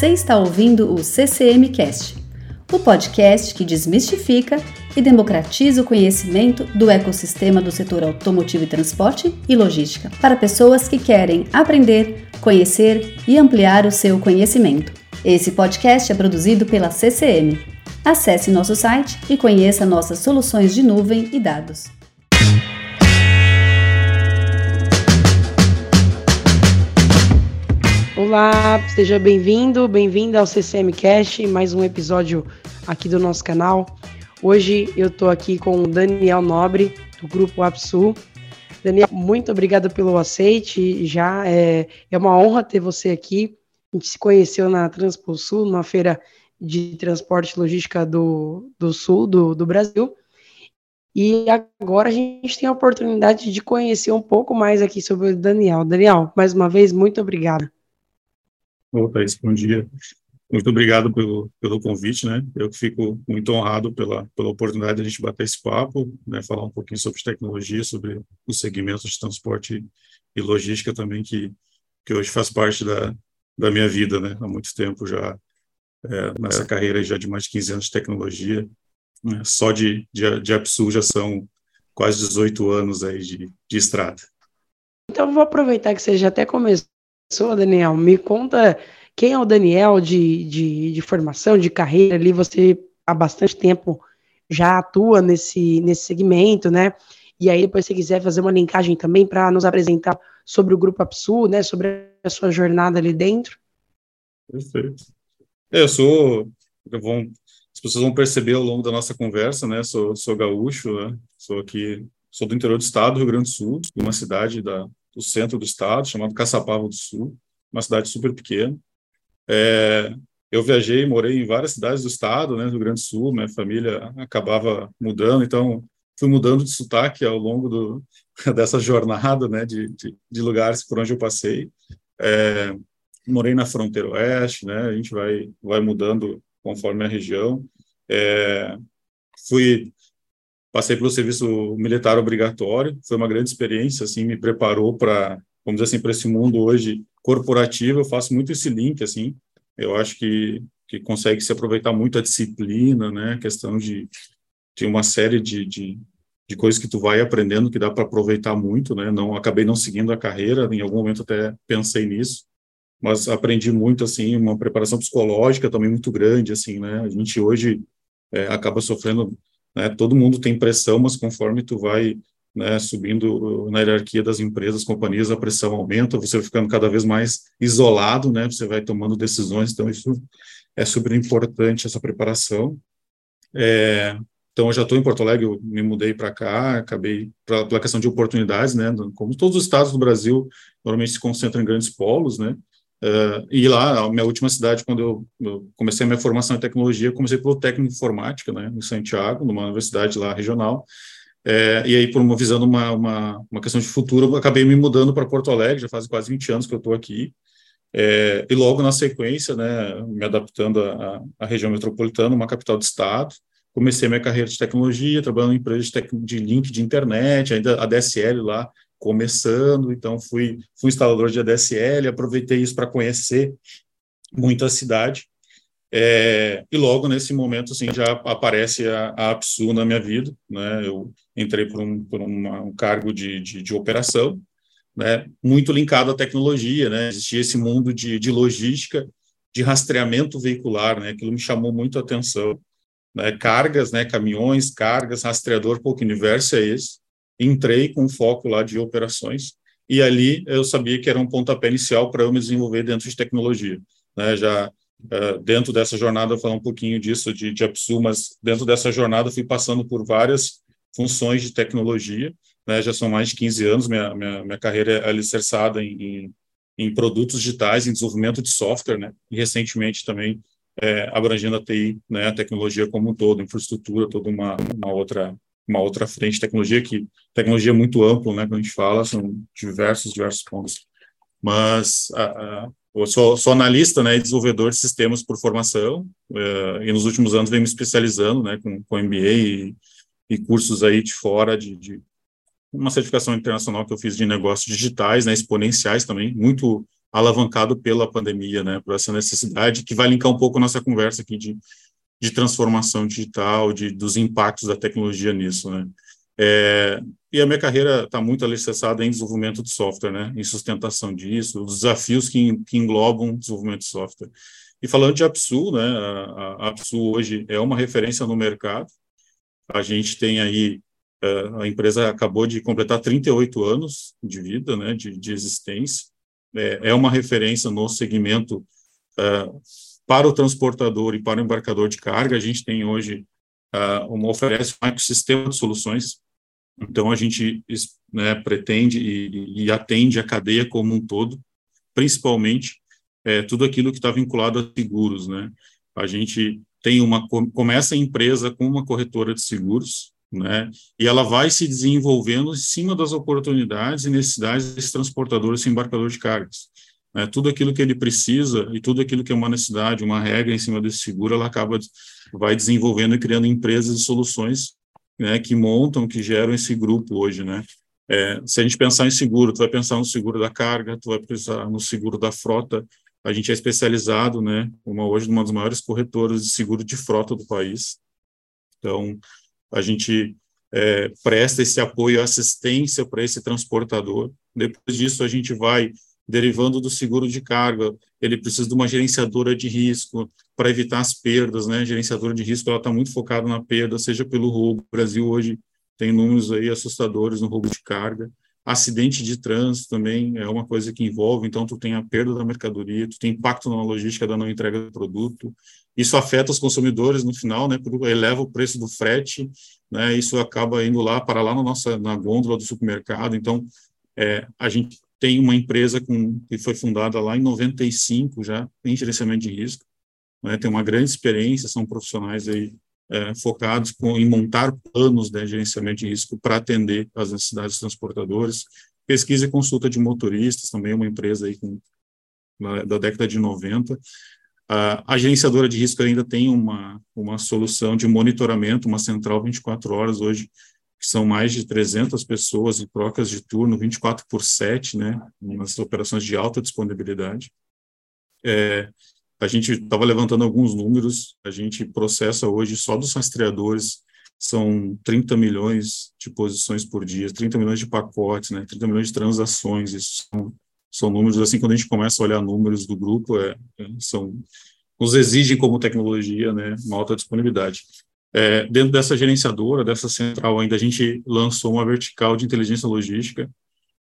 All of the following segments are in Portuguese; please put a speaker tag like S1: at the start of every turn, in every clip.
S1: Você está ouvindo o CCM Cast, o podcast que desmistifica e democratiza o conhecimento do ecossistema do setor automotivo e transporte e logística para pessoas que querem aprender, conhecer e ampliar o seu conhecimento. Esse podcast é produzido pela CCM. Acesse nosso site e conheça nossas soluções de nuvem e dados.
S2: Olá, seja bem-vindo, bem-vinda ao CCM Cast, mais um episódio aqui do nosso canal. Hoje eu estou aqui com o Daniel Nobre, do Grupo Apsul. Daniel, muito obrigada pelo aceite, já é, é uma honra ter você aqui. A gente se conheceu na Transpol Sul, numa feira de transporte e logística do, do sul do, do Brasil. E agora a gente tem a oportunidade de conhecer um pouco mais aqui sobre o Daniel. Daniel, mais uma vez, muito obrigada.
S3: Ô, Thaís, bom dia. Muito obrigado pelo, pelo convite, né? Eu fico muito honrado pela, pela oportunidade de a gente bater esse papo, né? Falar um pouquinho sobre tecnologia, sobre os segmentos de transporte e logística também, que, que hoje faz parte da, da minha vida, né? Há muito tempo já, é, nessa carreira já de mais de 15 anos de tecnologia. Né? Só de, de, de Apsul já são quase 18 anos aí de, de estrada.
S2: Então, vou aproveitar que você já até começou, Daniel. Me conta quem é o Daniel de, de, de formação, de carreira ali? Você há bastante tempo já atua nesse, nesse segmento, né? E aí, depois, se quiser fazer uma linkagem também para nos apresentar sobre o Grupo Apsu, né? Sobre a sua jornada ali dentro.
S3: Perfeito. É, eu sou. Eu vou, as pessoas vão perceber ao longo da nossa conversa, né? Sou, sou gaúcho, né? Sou aqui, sou do interior do estado, Rio Grande do Sul, de uma cidade da, do centro do estado, chamado Caçapava do Sul, uma cidade super pequena. É, eu viajei, morei em várias cidades do estado, né, do Rio Grande do Sul, minha família acabava mudando, então fui mudando de sotaque ao longo do, dessa jornada, né, de, de, de, lugares por onde eu passei. É, morei na fronteira oeste, né, a gente vai, vai mudando conforme a região. É, fui passei pelo serviço militar obrigatório, foi uma grande experiência, assim, me preparou para, vamos dizer assim, para esse mundo hoje corporativo, eu faço muito esse link, assim, eu acho que, que consegue se aproveitar muito a disciplina, né, a questão de, de uma série de, de, de coisas que tu vai aprendendo que dá para aproveitar muito, né, não, acabei não seguindo a carreira, em algum momento até pensei nisso, mas aprendi muito, assim, uma preparação psicológica também muito grande, assim, né, a gente hoje é, acaba sofrendo, né, todo mundo tem pressão, mas conforme tu vai né, subindo na hierarquia das empresas, companhias, a pressão aumenta, você vai ficando cada vez mais isolado, né, você vai tomando decisões, então isso é super importante, essa preparação. É, então, eu já estou em Porto Alegre, eu me mudei para cá, acabei, pela questão de oportunidades, né, como todos os estados do Brasil, normalmente se concentram em grandes polos, né, Uh, e lá, a minha última cidade, quando eu, eu, comecei a minha formação em tecnologia, comecei pelo técnico de informática, né, em Santiago, numa universidade lá regional, é, e aí, por uma, visando uma, uma, uma questão de futuro, eu acabei me mudando para Porto Alegre, já faz quase 20 anos que eu estou aqui. É, e logo na sequência, né, me adaptando à, à região metropolitana, uma capital de estado, comecei minha carreira de tecnologia, trabalhando em empresas de, de link de internet, ainda a DSL lá começando, então fui, fui instalador de ADSL, aproveitei isso para conhecer muito a cidade, é, e logo nesse momento, assim, já aparece a, a APSU na minha vida, né? Eu entrei por um, por uma, um cargo de, de, de, operação, né? Muito linkado à tecnologia, né? Existia esse mundo de, de logística, de rastreamento veicular, né? Aquilo me chamou muito a atenção, né? Cargas, né? Caminhões, cargas, rastreador, pouco universo é esse. Entrei com foco lá de operações e ali eu sabia que era um pontapé inicial para eu me desenvolver dentro de tecnologia, né? Já Uh, dentro dessa jornada, falar um pouquinho disso de, de Apsu, mas dentro dessa jornada fui passando por várias funções de tecnologia, né, já são mais de 15 anos, minha, minha, minha carreira é alicerçada em, em, em, produtos digitais, em desenvolvimento de software, né, e recentemente também é, abrangendo a TI, né, a tecnologia como um todo, infraestrutura, toda uma, uma outra uma outra frente de tecnologia que tecnologia é muito amplo, né, quando a gente fala, são diversos, diversos pontos. Mas a, a eu sou, sou, analista né, desenvolvedor de sistemas por formação, uh, e nos últimos anos venho me especializando né, com, com MBA e, e cursos aí de fora, de, de, uma certificação internacional que eu fiz de negócios digitais, né, exponenciais também, muito alavancado pela pandemia, né, por essa necessidade, que vai linkar um pouco a nossa conversa aqui de, de transformação digital, de, dos impactos da tecnologia nisso, né. É, e a minha carreira está muito alicerçada em desenvolvimento de software, né, em sustentação disso, os desafios que, que englobam desenvolvimento de software. E falando de Apsu, né, a, a hoje é uma referência no mercado, a gente tem aí, é, a empresa acabou de completar 38 anos de vida, né, de, de existência, é, é, uma referência no segmento uh, para o transportador e para o embarcador de carga. A gente tem hoje uh, uma oferece um ecossistema de soluções. Então a gente né, pretende e, e, atende a cadeia como um todo, principalmente é, tudo aquilo que está vinculado a seguros, né? A gente tem uma começa a empresa com uma corretora de seguros, né? E ela vai se desenvolvendo em cima das oportunidades e necessidades desse transportador, esse embarcador de cargas. Né? Tudo aquilo que ele precisa e tudo aquilo que é uma necessidade, uma regra em cima desse seguro, ela acaba vai desenvolvendo e criando empresas e soluções né, que montam, que geram esse grupo hoje, né? É, se a gente pensar em seguro, tu vai pensar no seguro da carga, tu vai pensar no seguro da frota. A gente é especializado, né? Uma hoje uma das maiores corretoras de seguro de frota do país. Então, a gente é, presta esse apoio, assistência para esse transportador. Depois disso, a gente vai derivando do seguro de carga, ele precisa de uma gerenciadora de risco para evitar as perdas, né? A gerenciadora de risco ela está muito focada na perda, seja pelo roubo. O Brasil hoje tem números aí assustadores no roubo de carga. Acidente de trânsito também é uma coisa que envolve, então tu tem a perda da mercadoria, tu tem impacto na logística da não entrega do produto. Isso afeta os consumidores no final, né? Eleva o preço do frete, né? Isso acaba indo lá para lá na nossa na gôndola do supermercado. Então, é, a gente tem uma empresa com, que foi fundada lá em 95 já em gerenciamento de risco, né? Tem uma grande experiência, são profissionais aí é, focados com, em montar planos de gerenciamento de risco para atender às necessidades dos transportadores. Pesquisa e consulta de motoristas, também uma empresa aí com, na, da década de 90. A, a gerenciadora de risco ainda tem uma, uma solução de monitoramento, uma central 24 horas hoje, que são mais de 300 pessoas em trocas de turno, 24 por 7, né, nas operações de alta disponibilidade. É, a gente estava levantando alguns números, a gente processa hoje só dos rastreadores, são 30 milhões de posições por dia, 30 milhões de pacotes, né, 30 milhões de transações, isso são, são números, assim, quando a gente começa a olhar números do grupo, é, é são, nos exigem como tecnologia, né, uma alta disponibilidade. É, dentro dessa gerenciadora, dessa central ainda, a gente lançou uma vertical de inteligência logística,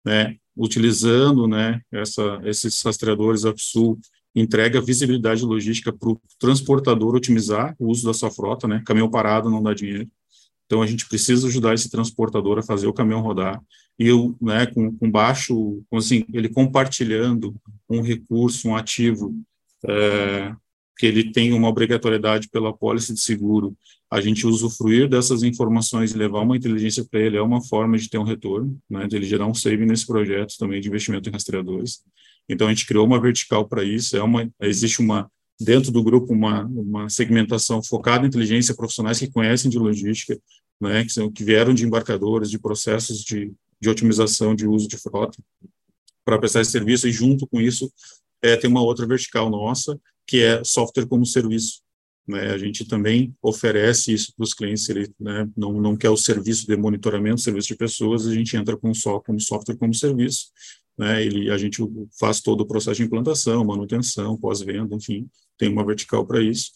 S3: né, utilizando, né, essa, esses rastreadores AppSul entrega visibilidade logística para o transportador otimizar o uso da sua frota, né? Caminhão parado não dá dinheiro. Então a gente precisa ajudar esse transportador a fazer o caminhão rodar. E eu, né, com, com baixo, assim, ele compartilhando um recurso, um ativo é, que ele tem uma obrigatoriedade pela pólice de seguro, a gente usufruir dessas informações e levar uma inteligência para ele é uma forma de ter um retorno, né, de ele gerar um saving nesse projeto também de investimento em rastreadores. Então a gente criou uma vertical para isso. É uma existe uma dentro do grupo uma uma segmentação focada em inteligência profissionais que conhecem de logística, né, que são que vieram de embarcadores, de processos de de otimização de uso de frota para prestar esse serviço e junto com isso é, tem uma outra vertical nossa que é software como serviço. Né, a gente também oferece isso para os clientes, ele né, não, não quer o serviço de monitoramento, serviço de pessoas, a gente entra com só como software como serviço, né, ele, a gente faz todo o processo de implantação, manutenção, pós-venda, enfim, tem uma vertical para isso.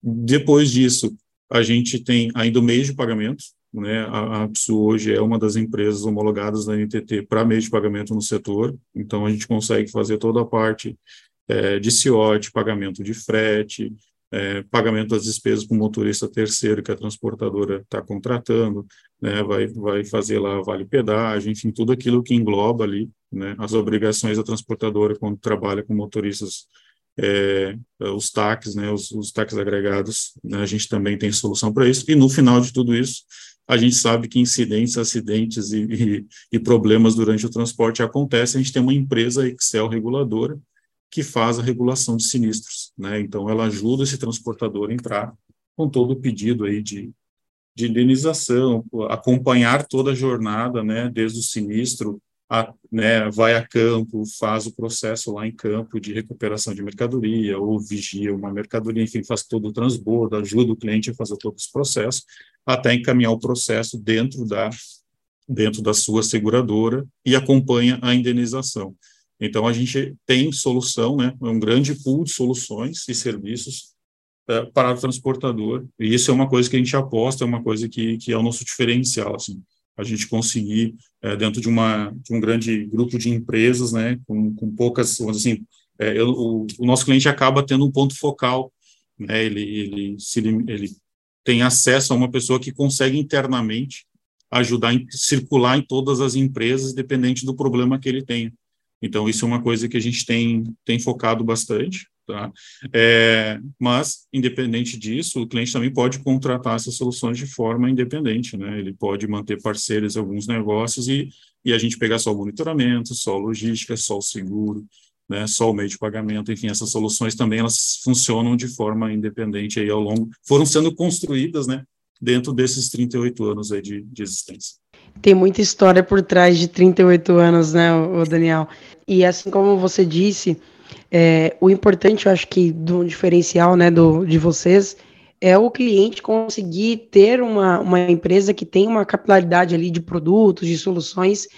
S3: Depois disso, a gente tem ainda o meio de pagamento, né, a APSU hoje é uma das empresas homologadas da NTT para meio de pagamento no setor, então a gente consegue fazer toda a parte é, de CIOT, pagamento de frete, é, pagamento das despesas para o motorista terceiro que a transportadora está contratando, né, vai, vai fazer lá vale pedágio, enfim, tudo aquilo que engloba ali né, as obrigações da transportadora quando trabalha com motoristas, é, os taques, né, os, os taques agregados, né, a gente também tem solução para isso, e no final de tudo isso, a gente sabe que incidentes, acidentes e, e, e problemas durante o transporte acontecem, a gente tem uma empresa Excel reguladora, que faz a regulação de sinistros, né? Então ela ajuda esse transportador a entrar com todo o pedido aí de, de indenização, acompanhar toda a jornada, né? Desde o sinistro a, né, vai a campo, faz o processo lá em campo de recuperação de mercadoria, ou vigia uma mercadoria, enfim, faz todo o transbordo, ajuda o cliente a fazer todos os processos, até encaminhar o processo dentro da, dentro da sua seguradora e acompanha a indenização. Então, a gente tem solução, né, um grande pool de soluções e serviços é, para o transportador, e isso é uma coisa que a gente aposta, é uma coisa que, que é o nosso diferencial, assim. A gente conseguir, é, dentro de, uma, de um grande grupo de empresas, né, com, com poucas, assim, é, eu, o, o, nosso cliente acaba tendo um ponto focal, né, ele, ele, se, ele tem acesso a uma pessoa que consegue internamente ajudar a circular em todas as empresas, dependente do problema que ele tenha. Então, isso é uma coisa que a gente tem, tem focado bastante, Tá? É, mas, independente disso, o cliente também pode contratar essas soluções de forma independente, né? Ele pode manter parceiros em alguns negócios e, e a gente pegar só o monitoramento, só a logística, só o seguro, né? Só o meio de pagamento, enfim, essas soluções também elas funcionam de forma independente aí ao longo, foram sendo construídas, né? Dentro desses 38 anos aí de, de existência.
S2: Tem muita história por trás de 38 anos, né, o Daniel? E assim como você disse, é, o importante, eu acho que do diferencial né, do, de vocês é o cliente conseguir ter uma, uma empresa que tem uma capilaridade ali de produtos, de soluções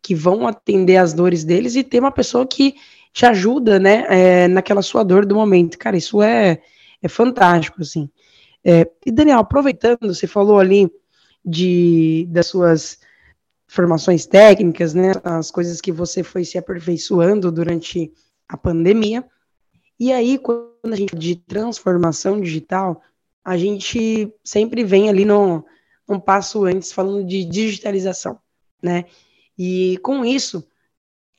S2: que vão atender as dores deles e ter uma pessoa que te ajuda, né, é, naquela sua dor do momento. Cara, isso é, é fantástico, assim. É, e Daniel, aproveitando, você falou ali de das suas formações técnicas, né, as coisas que você foi se aperfeiçoando durante a pandemia. E aí, quando a gente de transformação digital, a gente sempre vem ali no, um passo antes falando de digitalização, né? E com isso,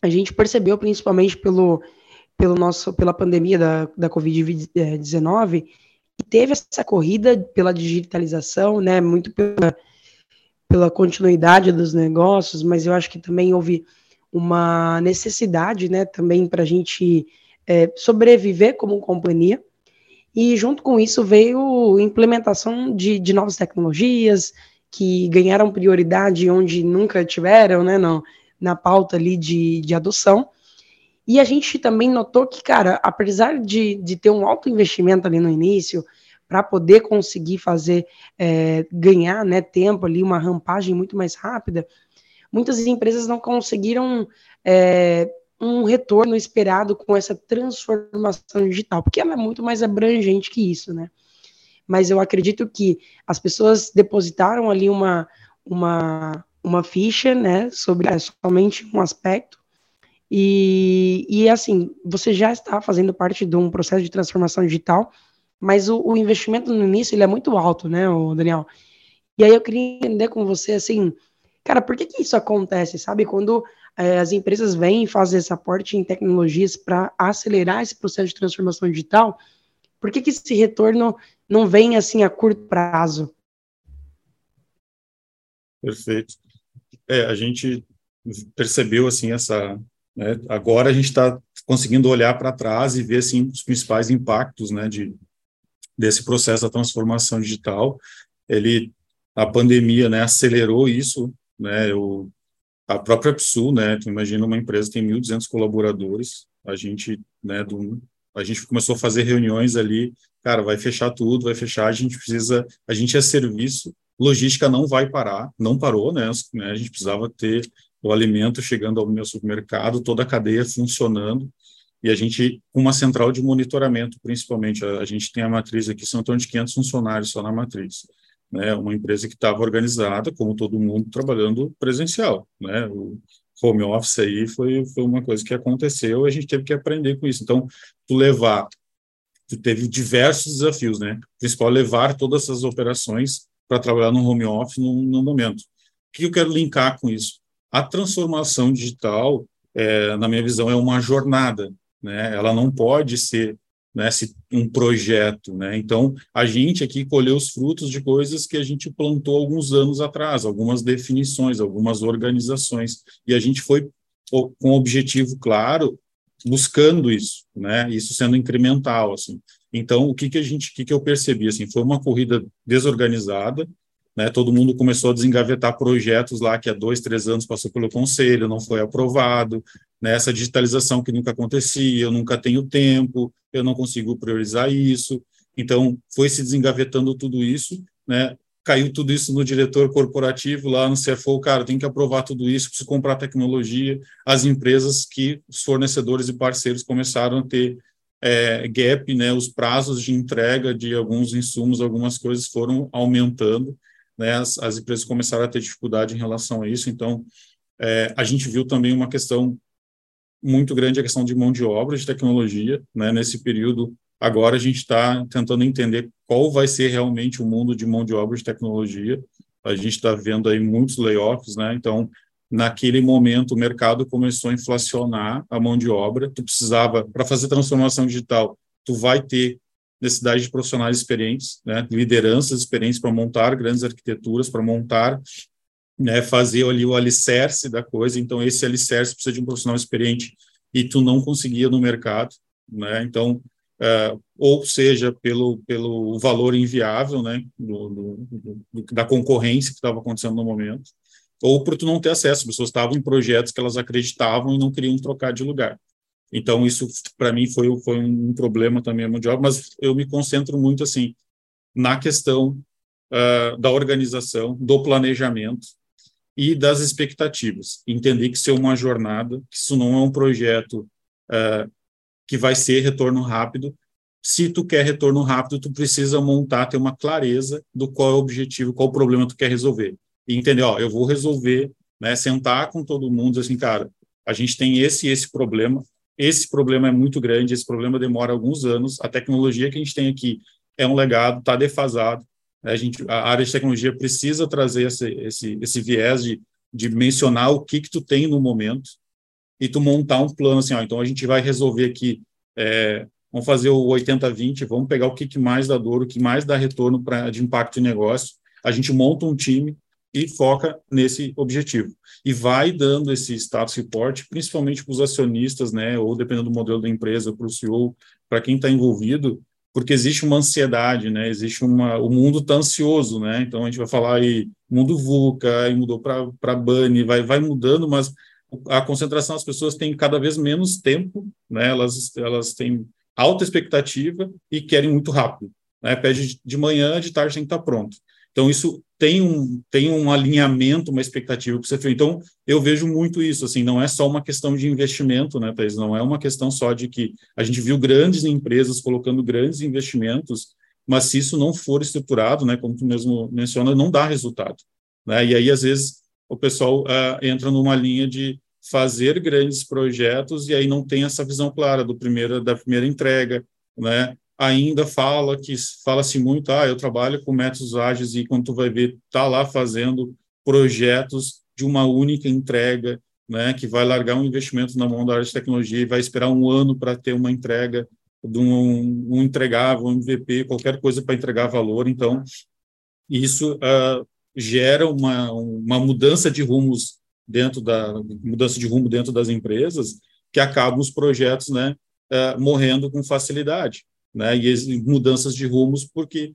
S2: a gente percebeu, principalmente pelo, pelo nosso, pela pandemia da, da Covid-19, que teve essa corrida pela digitalização, né? Muito pela, pela continuidade dos negócios, mas eu acho que também houve uma necessidade, né, também para a gente é, sobreviver como companhia. E junto com isso veio implementação de, de novas tecnologias que ganharam prioridade onde nunca tiveram, né, no, na pauta ali de, de adoção. E a gente também notou que, cara, apesar de, de ter um alto investimento ali no início, para poder conseguir fazer, é, ganhar né, tempo ali, uma rampagem muito mais rápida, muitas empresas não conseguiram é, um retorno esperado com essa transformação digital, porque ela é muito mais abrangente que isso, né? Mas eu acredito que as pessoas depositaram ali uma, uma, uma ficha, né, sobre é, somente um aspecto, e, e assim, você já está fazendo parte de um processo de transformação digital, mas o, o investimento no início ele é muito alto, né, Daniel? E aí eu queria entender com você, assim, Cara, por que, que isso acontece, sabe? Quando é, as empresas vêm fazem esse aporte em tecnologias para acelerar esse processo de transformação digital, por que, que esse retorno não vem assim a curto prazo?
S3: Perfeito. É, a gente percebeu assim essa, né, agora a gente está conseguindo olhar para trás e ver assim os principais impactos, né, de desse processo da transformação digital. Ele a pandemia, né, acelerou isso né, a própria PSU, né, tu imagina uma empresa tem 1.200 colaboradores, a gente, né, do, a gente começou a fazer reuniões ali, cara, vai fechar tudo, vai fechar, a gente precisa, a gente é serviço, logística não vai parar, não parou, né, né a gente precisava ter o alimento chegando ao meu supermercado, toda a cadeia funcionando, e a gente, uma central de monitoramento, principalmente, a, a gente tem a matriz aqui, são em torno de 500 funcionários só na matriz né, uma empresa que estava organizada, como todo mundo, trabalhando presencial, né, o home office aí foi, foi uma coisa que aconteceu, a gente teve que aprender com isso, então, tu levar, tu teve diversos desafios, né, o principal é levar todas essas operações para trabalhar no home office no, no momento. O que eu quero linkar com isso? A transformação digital, é, na minha visão, é uma jornada, né, ela não pode ser né, um projeto, né? Então, a gente aqui colheu os frutos de coisas que a gente plantou alguns anos atrás, algumas definições, algumas organizações, e a gente foi com objetivo claro, buscando isso, né? Isso sendo incremental, assim. Então, o que que a gente, o que que eu percebi, assim, foi uma corrida desorganizada, né, todo mundo começou a desengavetar projetos lá que há dois, três anos passou pelo conselho, não foi aprovado, né, essa digitalização que nunca acontecia, eu nunca tenho tempo, eu não consigo priorizar isso, então foi se desengavetando tudo isso, né, caiu tudo isso no diretor corporativo lá no CFO, cara, tem que aprovar tudo isso, preciso comprar tecnologia, as empresas que os fornecedores e parceiros começaram a ter é, gap, né, os prazos de entrega de alguns insumos, algumas coisas foram aumentando, né, as, as empresas começaram a ter dificuldade em relação a isso, então é, a gente viu também uma questão muito grande, a questão de mão de obra, de tecnologia, né, nesse período, agora a gente está tentando entender qual vai ser realmente o mundo de mão de obra de tecnologia, a gente está vendo aí muitos layoffs, né, então naquele momento o mercado começou a inflacionar a mão de obra, tu precisava, para fazer transformação digital, tu vai ter necessidade de profissionais experientes, né, lideranças experientes para montar grandes arquiteturas, para montar, né, fazer ali o alicerce da coisa. Então, esse alicerce precisa de um profissional experiente e tu não conseguia no mercado, né? Então, uh, ou seja, pelo, pelo valor inviável, né, do, do, do, da concorrência que estava acontecendo no momento, ou por tu não ter acesso. As pessoas estavam em projetos que elas acreditavam e não queriam trocar de lugar. Então, isso, para mim, foi, foi um problema também mundial, mas eu me concentro muito, assim, na questão uh, da organização, do planejamento e das expectativas. Entender que isso é uma jornada, que isso não é um projeto uh, que vai ser retorno rápido. Se tu quer retorno rápido, tu precisa montar, ter uma clareza do qual é o objetivo, qual o problema tu quer resolver. E entender, ó, eu vou resolver, né, sentar com todo mundo, assim, cara, a gente tem esse e esse problema, esse problema é muito grande, esse problema demora alguns anos. A tecnologia que a gente tem aqui é um legado, está defasado. A, gente, a área de tecnologia precisa trazer esse, esse, esse viés de, de mencionar o que, que tu tem no momento e tu montar um plano assim, ó, então a gente vai resolver aqui, é, vamos fazer o 80-20, vamos pegar o que, que mais dá dor, o que mais dá retorno pra, de impacto de negócio. A gente monta um time, e foca nesse objetivo. E vai dando esse status report, principalmente para os acionistas, né, ou dependendo do modelo da empresa, para o CEO, para quem está envolvido, porque existe uma ansiedade, né, existe uma, o mundo está ansioso, né, então a gente vai falar aí, mundo VUCA, aí mudou para BANI, vai, vai mudando, mas a concentração das pessoas tem cada vez menos tempo, né, elas, elas têm alta expectativa e querem muito rápido, né, pede de manhã, de tarde tem que estar tá pronto. Então, isso tem um, tem um alinhamento, uma expectativa que você fez. Então, eu vejo muito isso, assim, não é só uma questão de investimento, né, Thais? Não é uma questão só de que a gente viu grandes empresas colocando grandes investimentos, mas se isso não for estruturado, né, como tu mesmo menciona, não dá resultado. Né? E aí, às vezes, o pessoal uh, entra numa linha de fazer grandes projetos e aí não tem essa visão clara do primeiro, da primeira entrega, né? Ainda fala que fala-se muito, ah, eu trabalho com métodos ágeis e quando tu vai ver, tá lá fazendo projetos de uma única entrega, né, que vai largar um investimento na mão da área de tecnologia e vai esperar um ano para ter uma entrega de um, um entregável, um MVP, qualquer coisa para entregar valor. Então, isso uh, gera uma, uma mudança de rumos dentro da mudança de rumo dentro das empresas que acabam os projetos, né, uh, morrendo com facilidade né, e mudanças de rumos, porque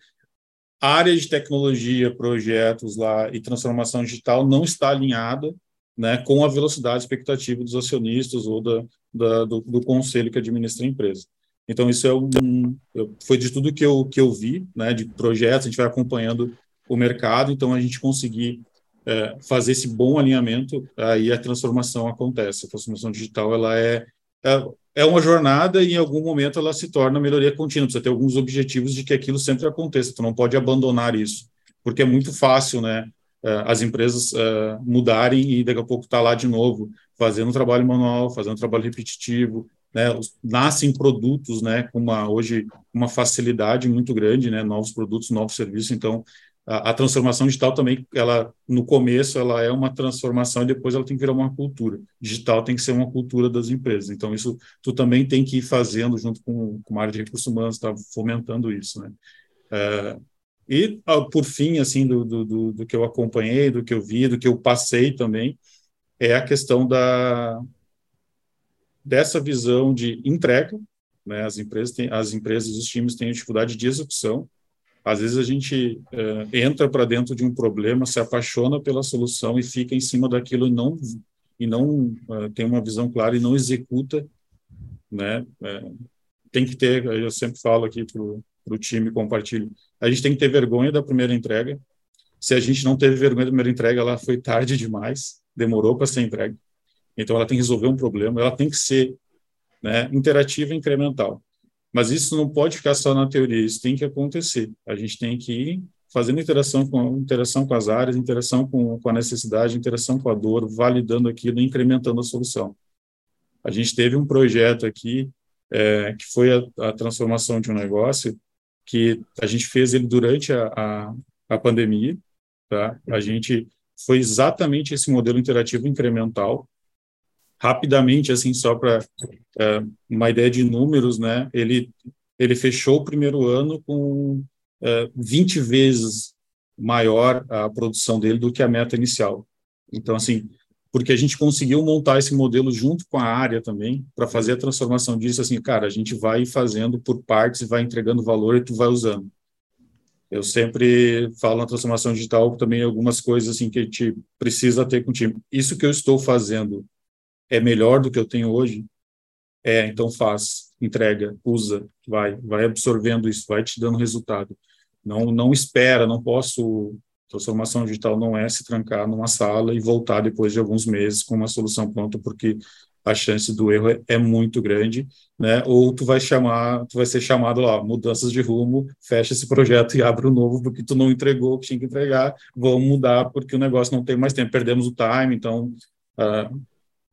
S3: a área de tecnologia, projetos lá e transformação digital não está alinhada né, com a velocidade expectativa dos acionistas ou da, da do, do, conselho que administra a empresa. Então, isso é um, foi de tudo que eu, que eu vi, né, de projetos, a gente vai acompanhando o mercado, então a gente conseguir é, fazer esse bom alinhamento, aí a transformação acontece. A transformação digital, ela é, é é uma jornada e em algum momento ela se torna melhoria contínua. Precisa ter alguns objetivos de que aquilo sempre aconteça. Tu não pode abandonar isso, porque é muito fácil, né? Eh, as empresas uh, mudarem e daqui a pouco tá lá de novo, fazendo trabalho manual, fazendo trabalho repetitivo, né? Nascem produtos, né? Com uma hoje uma facilidade muito grande, né? Novos produtos, novos serviços. Então a, a, transformação digital também, ela no começo ela é uma transformação e depois ela tem que virar uma cultura. Digital tem que ser uma cultura das empresas. Então isso tu também tem que ir fazendo junto com, com a área de recursos humanos, está fomentando isso, né? É, e por fim, assim, do, do, do que eu acompanhei, do que eu vi, do que eu passei também, é a questão da dessa visão de entrega, né? As empresas têm, as empresas, os times têm dificuldade de execução Às vezes a gente uh, entra para dentro de um problema, se apaixona pela solução e fica em cima daquilo e não e não uh, tem uma visão clara e não executa, né? Uh, tem que ter, eu sempre falo aqui para o time, compartilho, a gente tem que ter vergonha da primeira entrega. Se a gente não teve vergonha da primeira entrega, ela foi tarde demais, demorou para ser entregue. Então ela tem que resolver um problema, ela tem que ser né, interativa e incremental. Mas isso não pode ficar só na teoria, isso tem que acontecer. A gente tem que ir fazendo interação com, interação com as áreas, interação com, com a necessidade, interação com a dor, validando aquilo, incrementando a solução. A gente teve um projeto aqui, é, que foi a, a, transformação de um negócio, que a gente fez ele durante a, a, a pandemia, tá? A gente foi exatamente esse modelo interativo incremental, rapidamente, assim, só para é, uma ideia de números, né? Ele ele fechou o primeiro ano com é, 20 vezes maior a produção dele do que a meta inicial. Então, assim, porque a gente conseguiu montar esse modelo junto com a área também para fazer a transformação disso, assim, cara, a gente vai fazendo por partes vai entregando valor e tu vai usando. Eu sempre falo na transformação digital também algumas coisas assim que a gente precisa ter com o time. Isso que eu estou fazendo é melhor do que eu tenho hoje? É, então faz, entrega, usa, vai, vai absorvendo isso, vai te dando resultado. Não, não espera, não posso. Transformação digital não é se trancar numa sala e voltar depois de alguns meses com uma solução pronta, porque a chance do erro é, é, muito grande, né? Ou tu vai chamar, tu vai ser chamado lá, mudanças de rumo, fecha esse projeto e abre um novo porque tu não entregou o que tinha que entregar, vamos mudar porque o negócio não tem mais tempo, perdemos o time, então uh,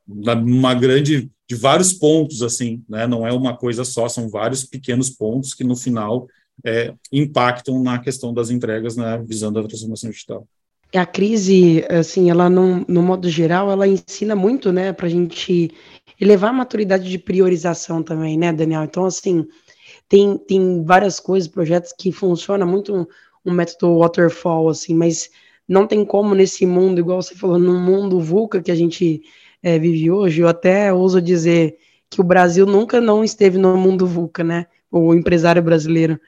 S3: uma grande de vários pontos assim, né? Não é uma coisa só, são vários pequenos pontos que no final é, impactam na questão das entregas, né, visando a transformação digital.
S2: A crise, assim, ela no, modo geral, ela ensina muito, né, para a gente elevar a maturidade de priorização também, né, Daniel? Então, assim, tem, tem várias coisas, projetos que funcionam muito um, método waterfall, assim, mas não tem como nesse mundo, igual você falou, no mundo VUCA que a gente é, vive hoje, eu até ouso dizer que o Brasil nunca não esteve no mundo VUCA, né? O empresário brasileiro.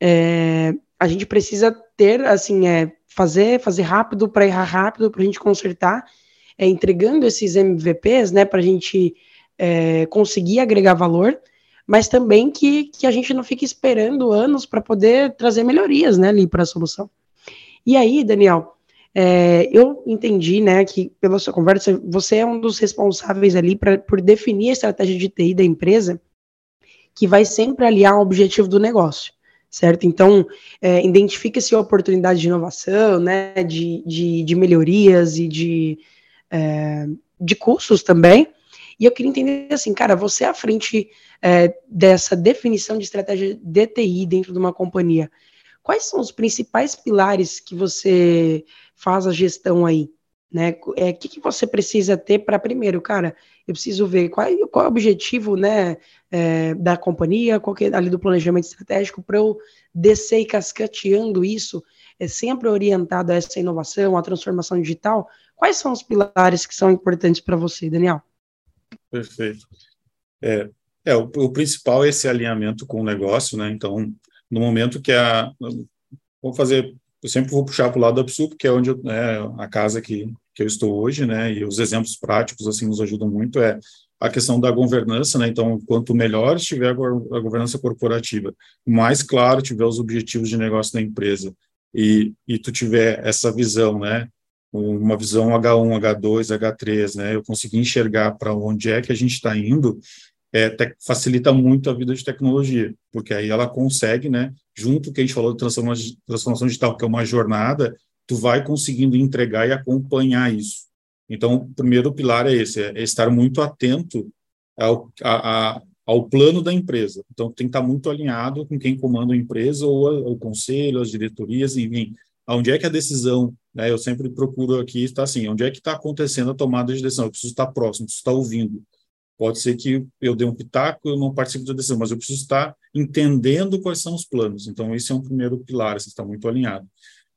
S2: É, a gente precisa ter, assim, é, fazer, fazer rápido para errar rápido, para a gente consertar, é, entregando esses MVPs, né, para a gente é, conseguir agregar valor, mas também que, que a gente não fique esperando anos para poder trazer melhorias, né, ali para a solução. E aí, Daniel, é, eu entendi, né, que pela sua conversa, você é um dos responsáveis ali pra, por definir a estratégia de TI da empresa, que vai sempre aliar o objetivo do negócio, certo? Então, é, identifica-se oportunidade de inovação, né, de, de, de melhorias e de, é, de cursos também. E eu queria entender assim, cara, você à frente é, dessa definição de estratégia de TI dentro de uma companhia, quais são os principais pilares que você faz a gestão aí? Né? É, que, que você precisa ter para, primeiro, cara, eu preciso ver qual, qual é o objetivo né, é, da companhia, qual é ali do planejamento estratégico, para eu descer e cascateando isso, é sempre orientado a essa inovação, a transformação digital. Quais são os pilares que são importantes para você, Daniel?
S3: Perfeito. É, é o, o, principal é esse alinhamento com o negócio, né? Então, no momento que a. Vou fazer eu sempre vou puxar para o lado da PSU, porque é onde eu, é a casa que, que eu estou hoje, né? E os exemplos práticos assim nos ajudam muito é a questão da governança, né? Então, quanto melhor estiver a, governança corporativa, mais claro tiver os objetivos de negócio da empresa e, e tu tiver essa visão, né? Uma visão H1, H2, H3, né? Eu conseguir enxergar para onde é que a gente está indo, é, facilita muito a vida de tecnologia, porque aí ela consegue, né, junto que a gente falou de transformação, transformação digital, que é uma jornada, tu vai conseguindo entregar e acompanhar isso. Então, o primeiro pilar é esse, é, estar muito atento ao, a, a, ao plano da empresa. Então, tem que estar muito alinhado com quem comanda a empresa, ou o conselho, as diretorias, enfim, onde é que a decisão, né, eu sempre procuro aqui estar assim, onde é que está acontecendo a tomada de decisão, eu preciso estar próximo, preciso estar ouvindo, Pode ser que eu dê um pitaco, eu não participe da decisão, mas eu preciso estar entendendo quais são os planos. Então, esse é um primeiro pilar, você está muito alinhado.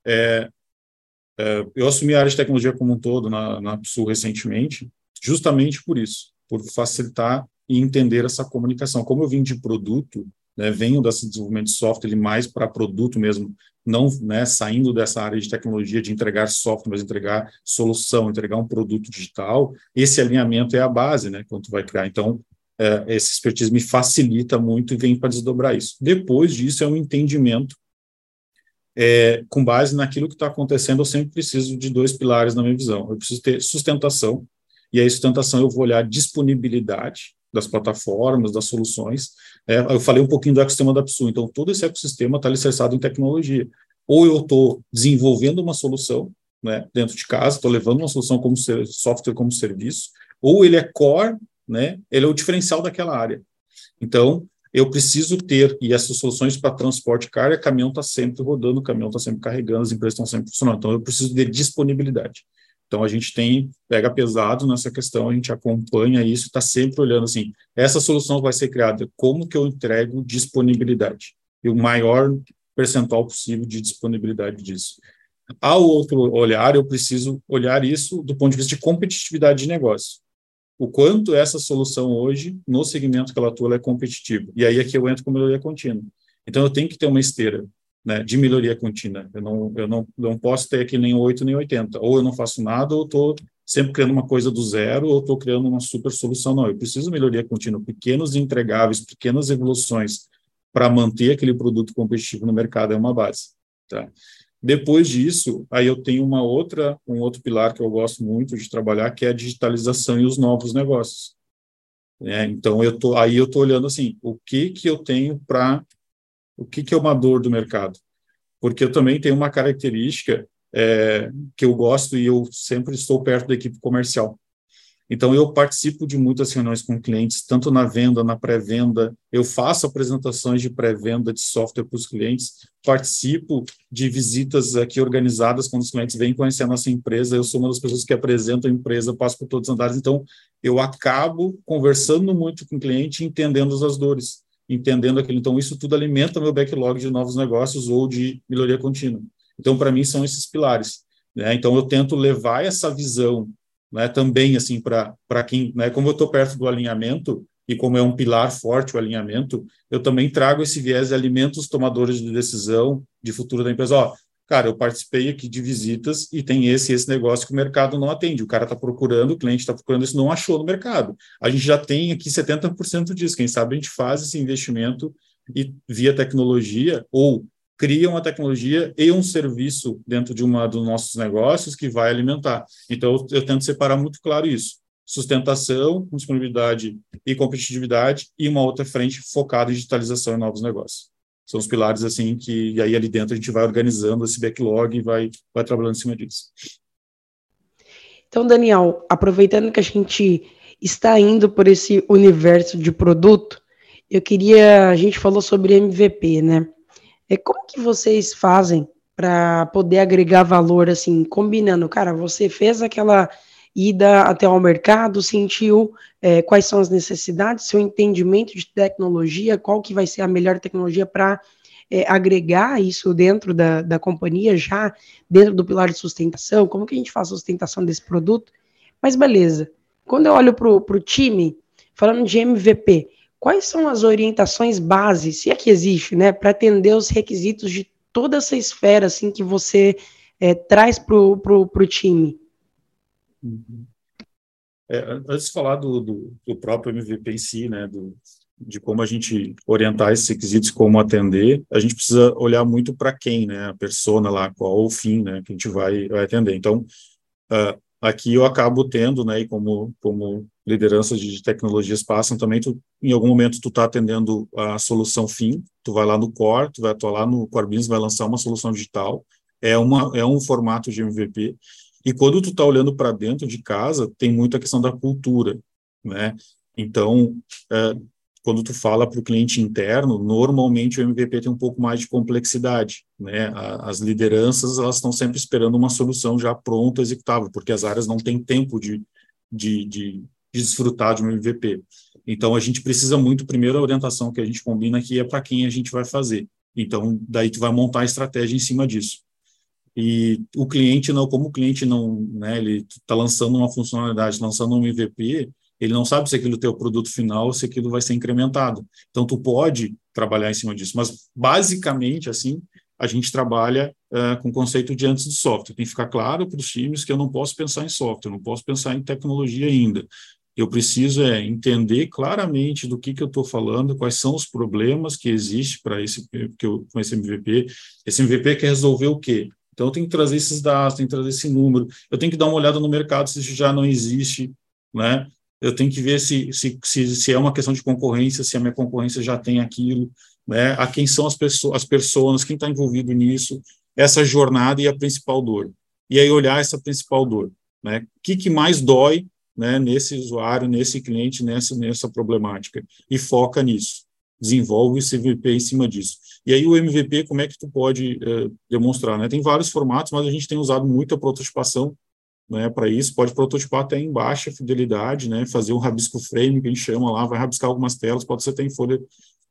S3: É, é, eu assumi a área de tecnologia como um todo na, na recentemente, justamente por isso, por facilitar e entender essa comunicação. Como eu vim de produto, né, venho desse desenvolvimento de software mais para produto mesmo, não né, saindo dessa área de tecnologia, de entregar software, mas entregar solução, entregar um produto digital, esse alinhamento é a base, né, quando tu vai criar. Então, é, esse expertise me facilita muito e vem para desdobrar isso. Depois disso, é um entendimento é, com base naquilo que está acontecendo, eu sempre preciso de dois pilares na minha visão. Eu preciso ter sustentação, e aí sustentação eu vou olhar disponibilidade das plataformas, das soluções. É, eu falei um pouquinho do ecossistema da PSU, então todo esse ecossistema está alicerçado em tecnologia. Ou eu estou desenvolvendo uma solução né, dentro de casa, estou levando uma solução como ser, software como serviço, ou ele é core, né, ele é o diferencial daquela área. Então, eu preciso ter, e essas soluções para transporte carga, caminhão está sempre rodando, caminhão está sempre carregando, as empresas estão sempre funcionando. Então, eu preciso de disponibilidade. Então, a gente tem, pega pesado nessa questão, a gente acompanha isso, está sempre olhando assim, essa solução vai ser criada, como que eu entrego disponibilidade? E o maior percentual possível de disponibilidade disso. Ao outro olhar, eu preciso olhar isso do ponto de vista de competitividade de negócio o quanto essa solução hoje, no segmento que ela atua, é competitiva. E aí é que eu entro com melhoria contínua. Então, eu tenho que ter uma esteira né, de melhoria contínua. Eu não, eu não, não posso ter aqui nem 8 nem 80. Ou eu não faço nada, ou estou sempre criando uma coisa do zero, ou estou criando uma super solução. Não, eu preciso melhoria contínua, pequenos entregáveis, pequenas evoluções para manter aquele produto competitivo no mercado é uma base. Tá? Depois disso, aí eu tenho uma outra, um outro pilar que eu gosto muito de trabalhar, que é a digitalização e os novos negócios. É, então eu tô, aí eu tô olhando assim, o que que eu tenho para, o que que é uma dor do mercado? Porque eu também tenho uma característica é, que eu gosto e eu sempre estou perto da equipe comercial. Então, eu participo de muitas reuniões com clientes, tanto na venda, na pré-venda, eu faço apresentações de pré-venda de software para os clientes, participo de visitas aqui organizadas quando os clientes vêm conhecer a nossa empresa, eu sou uma das pessoas que apresenta a empresa, passo por todos os andares, então eu acabo conversando muito com o cliente, entendendo as dores, entendendo aquilo. Então, isso tudo alimenta meu backlog de novos negócios ou de melhoria contínua. Então, para mim, são esses pilares. Né? Então, eu tento levar essa visão né, também assim para quem, né, como eu estou perto do alinhamento e como é um pilar forte o alinhamento, eu também trago esse viés de alimentos tomadores de decisão de futuro da empresa. Ó, cara, eu participei aqui de visitas e tem esse esse negócio que o mercado não atende. O cara está procurando, o cliente está procurando isso, não achou no mercado. A gente já tem aqui 70% disso. Quem sabe a gente faz esse investimento e via tecnologia ou cria uma tecnologia e um serviço dentro de uma dos nossos negócios que vai alimentar. Então, eu, eu tento separar muito claro isso. Sustentação, disponibilidade e competitividade, e uma outra frente focada em digitalização e novos negócios. São os pilares, assim, que e aí ali dentro a gente vai organizando esse backlog e vai, vai trabalhando em cima disso.
S2: Então, Daniel, aproveitando que a gente está indo por esse universo de produto, eu queria. A gente falou sobre MVP, né? É, como que vocês fazem para poder agregar valor, assim, combinando? Cara, você fez aquela ida até ao mercado, sentiu é, quais são as necessidades, seu entendimento de tecnologia, qual que vai ser a melhor tecnologia para é, agregar isso dentro da, da companhia, já dentro do pilar de sustentação, como que a gente faz a sustentação desse produto? Mas beleza, quando eu olho para o time, falando de MVP, quais são as orientações bases, se é que existe, né, para atender os requisitos de toda essa esfera assim que você é, traz para o time?
S3: É, antes de falar do, do, do, próprio MVP em si, né, do, de como a gente orientar esses requisitos, como atender, a gente precisa olhar muito para quem, né, a persona lá, qual o fim, né, que a gente vai, vai atender. Então, uh, aqui eu acabo tendo, né, e como, como lideranças de tecnologias passam também, tu, em algum momento tu está atendendo a solução fim, tu vai lá no core, tu vai atuar lá no Core Business, vai lançar uma solução digital, é, uma, é um formato de MVP, e quando tu está olhando para dentro de casa, tem muita questão da cultura, né, então, é, quando tu fala para o cliente interno, normalmente o MVP tem um pouco mais de complexidade, né? As lideranças elas estão sempre esperando uma solução já pronta, executável, porque as áreas não têm tempo de, de, de, desfrutar de um MVP. Então a gente precisa muito, primeiro a orientação que a gente combina aqui é para quem a gente vai fazer. Então daí tu vai montar a estratégia em cima disso. E o cliente não, como o cliente não, né? Ele está lançando uma funcionalidade, lançando um MVP, ele não sabe se aquilo é o produto final se aquilo vai ser incrementado. Então, tu pode trabalhar em cima disso. Mas, basicamente, assim, a gente trabalha uh, com o conceito de antes de software. Tem que ficar claro para os times que eu não posso pensar em software, não posso pensar em tecnologia ainda. Eu preciso é entender claramente do que, que eu estou falando, quais são os problemas que existem para esse, que eu, com esse MVP. Esse MVP quer resolver o quê? Então, eu tenho que trazer esses dados, tenho que trazer esse número, eu tenho que dar uma olhada no mercado se isso já não existe, né? Eu tenho que ver se, se, se, se é uma questão de concorrência, se a minha concorrência já tem aquilo, né? A quem são as pessoas, as pessoas quem está envolvido nisso, essa jornada e a principal dor. E aí olhar essa principal dor, né? O que, que mais dói né, nesse usuário, nesse cliente, nessa, nessa problemática, e foca nisso, desenvolve esse MVP em cima disso. E aí o MVP, como é que tu pode uh, demonstrar? Né? Tem vários formatos, mas a gente tem usado muito a prototipação né, para isso, pode prototipar até em baixa fidelidade, né, fazer um rabisco frame, que a gente chama lá, vai rabiscar algumas telas, pode ser até em folha,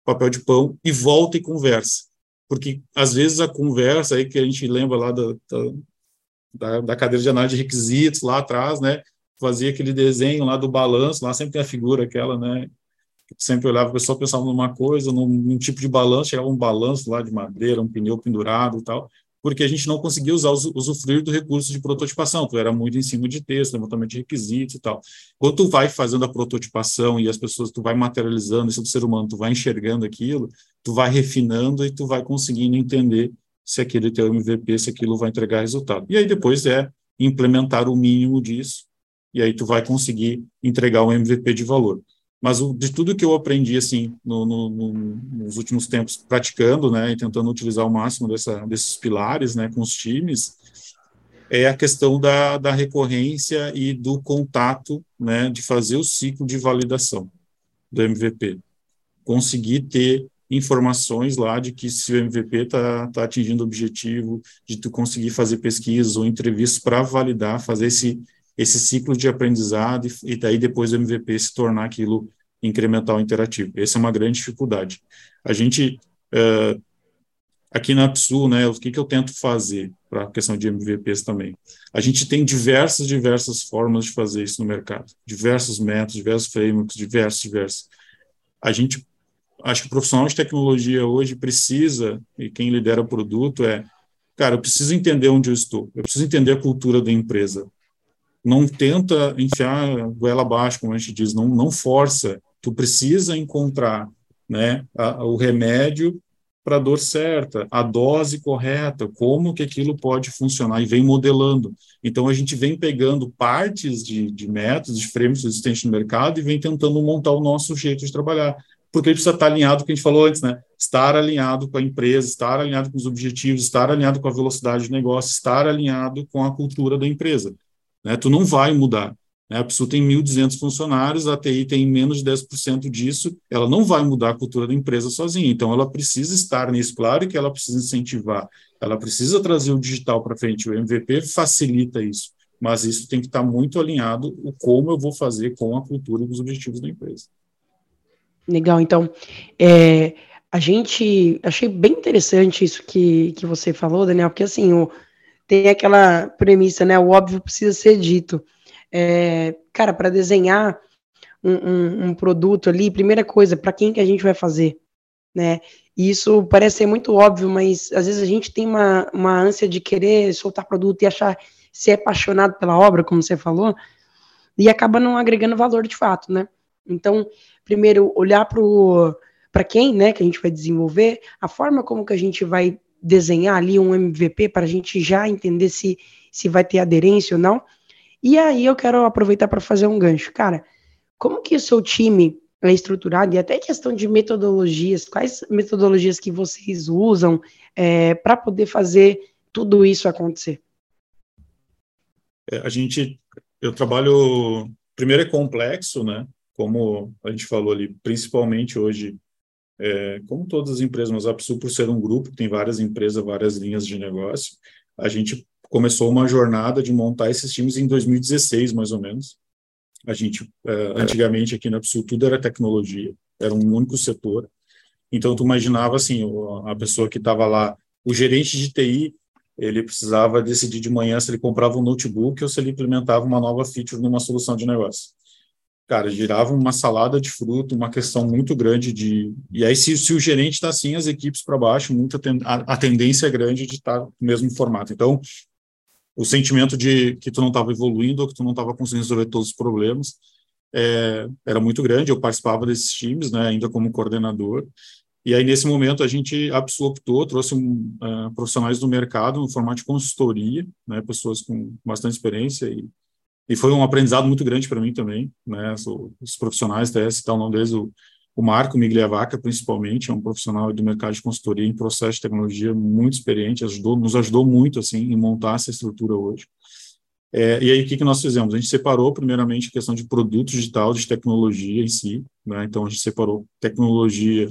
S3: papel de pão, e volta e conversa. Porque, às vezes, a conversa aí que a gente lembra lá da, da, da cadeira de análise de requisitos lá atrás, né, fazia aquele desenho lá do balanço, lá sempre tem a figura aquela, né? Sempre olhava, o pessoal pensava numa coisa, num, num, tipo de balanço, chegava um balanço lá de madeira, um pneu pendurado e tal, porque a gente não conseguia usar, usufruir do recurso de prototipação, tu era muito em cima de texto, levantamento de requisitos e tal. Quando tu vai fazendo a prototipação e as pessoas, tu vai materializando isso do ser humano, tu vai enxergando aquilo, tu vai refinando e tu vai conseguindo entender se aquele teu MVP, se aquilo vai entregar resultado. E aí depois é implementar o mínimo disso e aí tu vai conseguir entregar um MVP de valor. Mas o, de tudo que eu aprendi assim no, no, no, nos últimos tempos praticando, né, e tentando utilizar o máximo dessa, desses pilares, né, com os times, é a questão da, da recorrência e do contato, né, de fazer o ciclo de validação do MVP, conseguir ter informações lá de que se o MVP está tá atingindo o objetivo, de tu conseguir fazer pesquisas ou entrevistas para validar, fazer esse esse ciclo de aprendizado e, daí depois o MVP se tornar aquilo incremental interativo. Essa é uma grande dificuldade. A gente, uh, aqui na PSU, né, o que, que eu tento fazer para a questão de MVPs também? A gente tem diversas, diversas formas de fazer isso no mercado, diversos métodos, diversos frameworks, diversos, diversos. A gente, acho que o profissional de tecnologia hoje precisa, e quem lidera o produto é, cara, eu preciso entender onde eu estou, eu preciso entender a cultura da empresa, não tenta enfiar goela abaixo, como a gente diz, não, não força. Tu precisa encontrar né, a, o remédio para a dor certa, a dose correta, como que aquilo pode funcionar, e vem modelando. Então, a gente vem pegando partes de, de métodos, de frameworks existentes no mercado e vem tentando montar o nosso jeito de trabalhar. Porque ele precisa estar alinhado com o que a gente falou antes, né? Estar alinhado com a empresa, estar alinhado com os objetivos, estar alinhado com a velocidade de negócio, estar alinhado com a cultura da empresa. Né? Tu não vai mudar. Né? A pessoa tem 1.200 funcionários, a TI tem menos de 10% disso, ela não vai mudar a cultura da empresa sozinha. Então, ela precisa estar nisso, claro que ela precisa incentivar, ela precisa trazer o digital para frente. O MVP facilita isso, mas isso tem que estar muito alinhado o como eu vou fazer com a cultura e os objetivos da empresa.
S2: Legal, então, é, a gente, achei bem interessante isso que, que você falou, Daniel, porque assim, o tem aquela premissa, né? O óbvio precisa ser dito. É, cara, para desenhar um, um, um, produto ali, primeira coisa, para quem que a gente vai fazer, né? isso parece ser muito óbvio, mas às vezes a gente tem uma, uma ânsia de querer soltar produto e achar ser apaixonado pela obra, como você falou, e acaba não agregando valor de fato, né? Então, primeiro, olhar para quem, né, que a gente vai desenvolver, a forma como que a gente vai desenhar ali um MVP para a gente já entender se, se vai ter aderência ou não. E aí eu quero aproveitar para fazer um gancho. Cara, como que o seu time é estruturado e até questão de metodologias, quais metodologias que vocês usam é, para poder fazer tudo isso acontecer?
S3: É, a gente, eu trabalho, primeiro é complexo, né? Como a gente falou ali, principalmente hoje é, como todas as empresas, mas a Psul, por ser um grupo, tem várias empresas, várias linhas de negócio, a gente começou uma jornada de montar esses times em 2016, mais ou menos. A gente, é, antigamente, aqui na Psul, tudo era tecnologia, era um único setor. Então, tu imaginava, assim, a pessoa que estava lá, o gerente de TI, ele precisava decidir de manhã se ele comprava um notebook ou se ele implementava uma nova feature numa solução de negócio. Cara, girava uma salada de fruta, uma questão muito grande de. E aí, se, se o gerente está assim, as equipes para baixo, muita ten... a, a, tendência é grande de estar tá no mesmo formato. Então, o sentimento de que tu não estava evoluindo ou que tu não estava conseguindo resolver todos os problemas é, era muito grande. Eu participava desses times, né, ainda como coordenador. E aí, nesse momento, a gente optou, trouxe um, uh, profissionais do mercado no formato de consultoria, né, pessoas com bastante experiência e e foi um aprendizado muito grande para mim também, né? Os profissionais, até citar o nome deles, o, o Marco Migliavaca, principalmente, é um profissional do mercado de consultoria em processo de tecnologia muito experiente, ajudou, nos ajudou muito, assim, em montar essa estrutura hoje. É, e aí, o que, que nós fizemos? A gente separou, primeiramente, a questão de produto digital, de tecnologia em si, né? Então, a gente separou tecnologia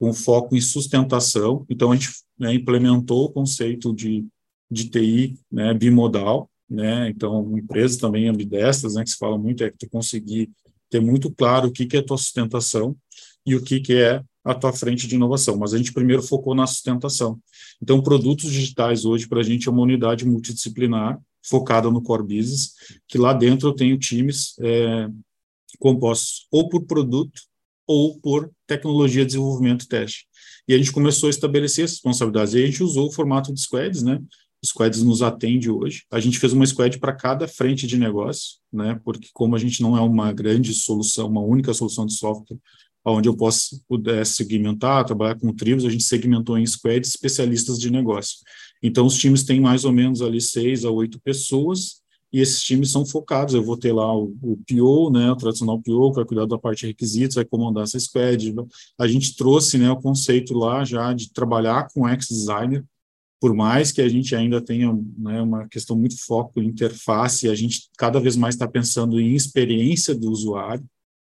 S3: com foco em sustentação. Então, a gente né, implementou o conceito de, de TI né, bimodal, né? Então, empresas também ambidestras, né, que se fala muito, é que tu conseguir ter muito claro o que, que é a tua sustentação e o que, que é a tua frente de inovação. Mas a gente primeiro focou na sustentação. Então, produtos digitais hoje, para a gente, é uma unidade multidisciplinar focada no core business, que lá dentro eu tenho times é, compostos ou por produto ou por tecnologia, desenvolvimento e teste. E a gente começou a estabelecer essas responsabilidades. E a gente usou o formato de squads, né? Squads nos atende hoje. A gente fez uma squad para cada frente de negócio, né? Porque como a gente não é uma grande solução, uma única solução de software, onde eu posso puder segmentar, trabalhar com tribos, a gente segmentou em squads especialistas de negócio. Então os times têm mais ou menos ali seis a oito pessoas e esses times são focados. Eu vou ter lá o, o PO, né, o tradicional PO, que vai cuidar da parte de requisitos, vai comandar essa squad. A gente trouxe, né, o conceito lá já de trabalhar com ex-designer por mais que a gente ainda tenha né, uma questão muito foco em interface, a gente cada vez mais está pensando em experiência do usuário,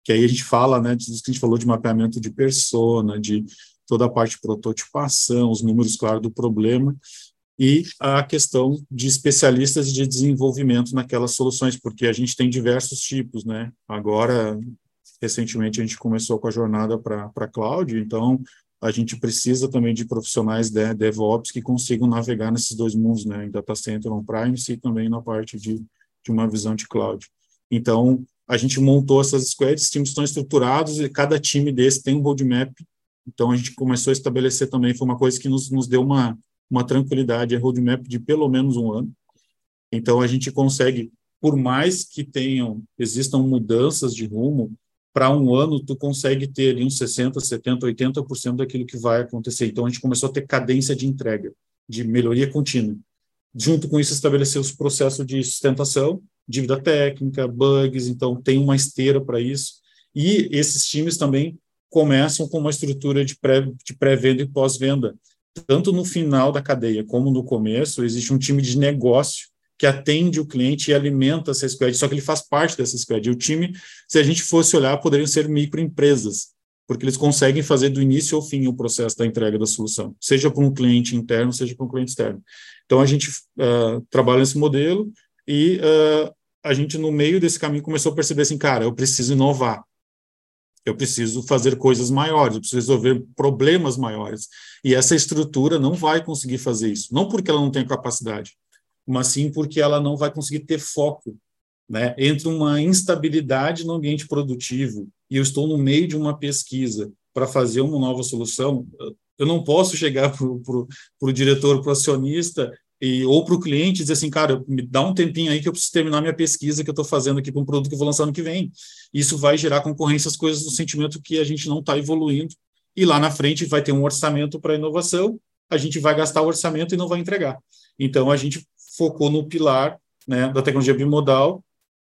S3: que aí a gente fala, né, que a gente falou de mapeamento de persona, de toda a parte de prototipação, os números, claro, do problema, e a questão de especialistas de desenvolvimento naquelas soluções, porque a gente tem diversos tipos, né? Agora, recentemente, a gente começou com a jornada para cloud, então a gente precisa também de profissionais de DevOps que consigam navegar nesses dois mundos, né, em data center on-prime e também na parte de, de uma visão de cloud. Então, a gente montou essas squads, times estão estruturados e cada time desse tem um roadmap. Então, a gente começou a estabelecer também, foi uma coisa que nos, nos deu uma, uma tranquilidade, é roadmap de pelo menos um ano. Então, a gente consegue, por mais que tenham, existam mudanças de rumo, para um ano tu consegue ter ali uns 60, 70, 80% daquilo que vai acontecer. Então a gente começou a ter cadência de entrega, de melhoria contínua. Junto com isso estabeleceu os processos de sustentação, dívida técnica, bugs, então tem uma esteira para isso. E esses times também começam com uma estrutura de pré-venda de pré e pós-venda. Tanto no final da cadeia como no começo, existe um time de negócio que atende o cliente e alimenta essa squad, só que ele faz parte dessa squad. E o time, se a gente fosse olhar, poderiam ser microempresas, porque eles conseguem fazer do início ao fim o processo da entrega da solução, seja para um cliente interno, seja para um cliente externo. Então, a gente uh, trabalha nesse modelo e uh, a gente, no meio desse caminho, começou a perceber assim, cara, eu preciso inovar, eu preciso fazer coisas maiores, eu preciso resolver problemas maiores. E essa estrutura não vai conseguir fazer isso. Não porque ela não tem capacidade, mas sim porque ela não vai conseguir ter foco. Né? Entre uma instabilidade no ambiente produtivo e eu estou no meio de uma pesquisa para fazer uma nova solução, eu não posso chegar para o diretor, para o acionista e, ou para o cliente e dizer assim, cara, me dá um tempinho aí que eu preciso terminar minha pesquisa que eu estou fazendo aqui para um produto que eu vou lançar no que vem. Isso vai gerar concorrência, as coisas do sentimento que a gente não está evoluindo. E lá na frente vai ter um orçamento para inovação, a gente vai gastar o orçamento e não vai entregar. Então, a gente focou no pilar né, da tecnologia bimodal,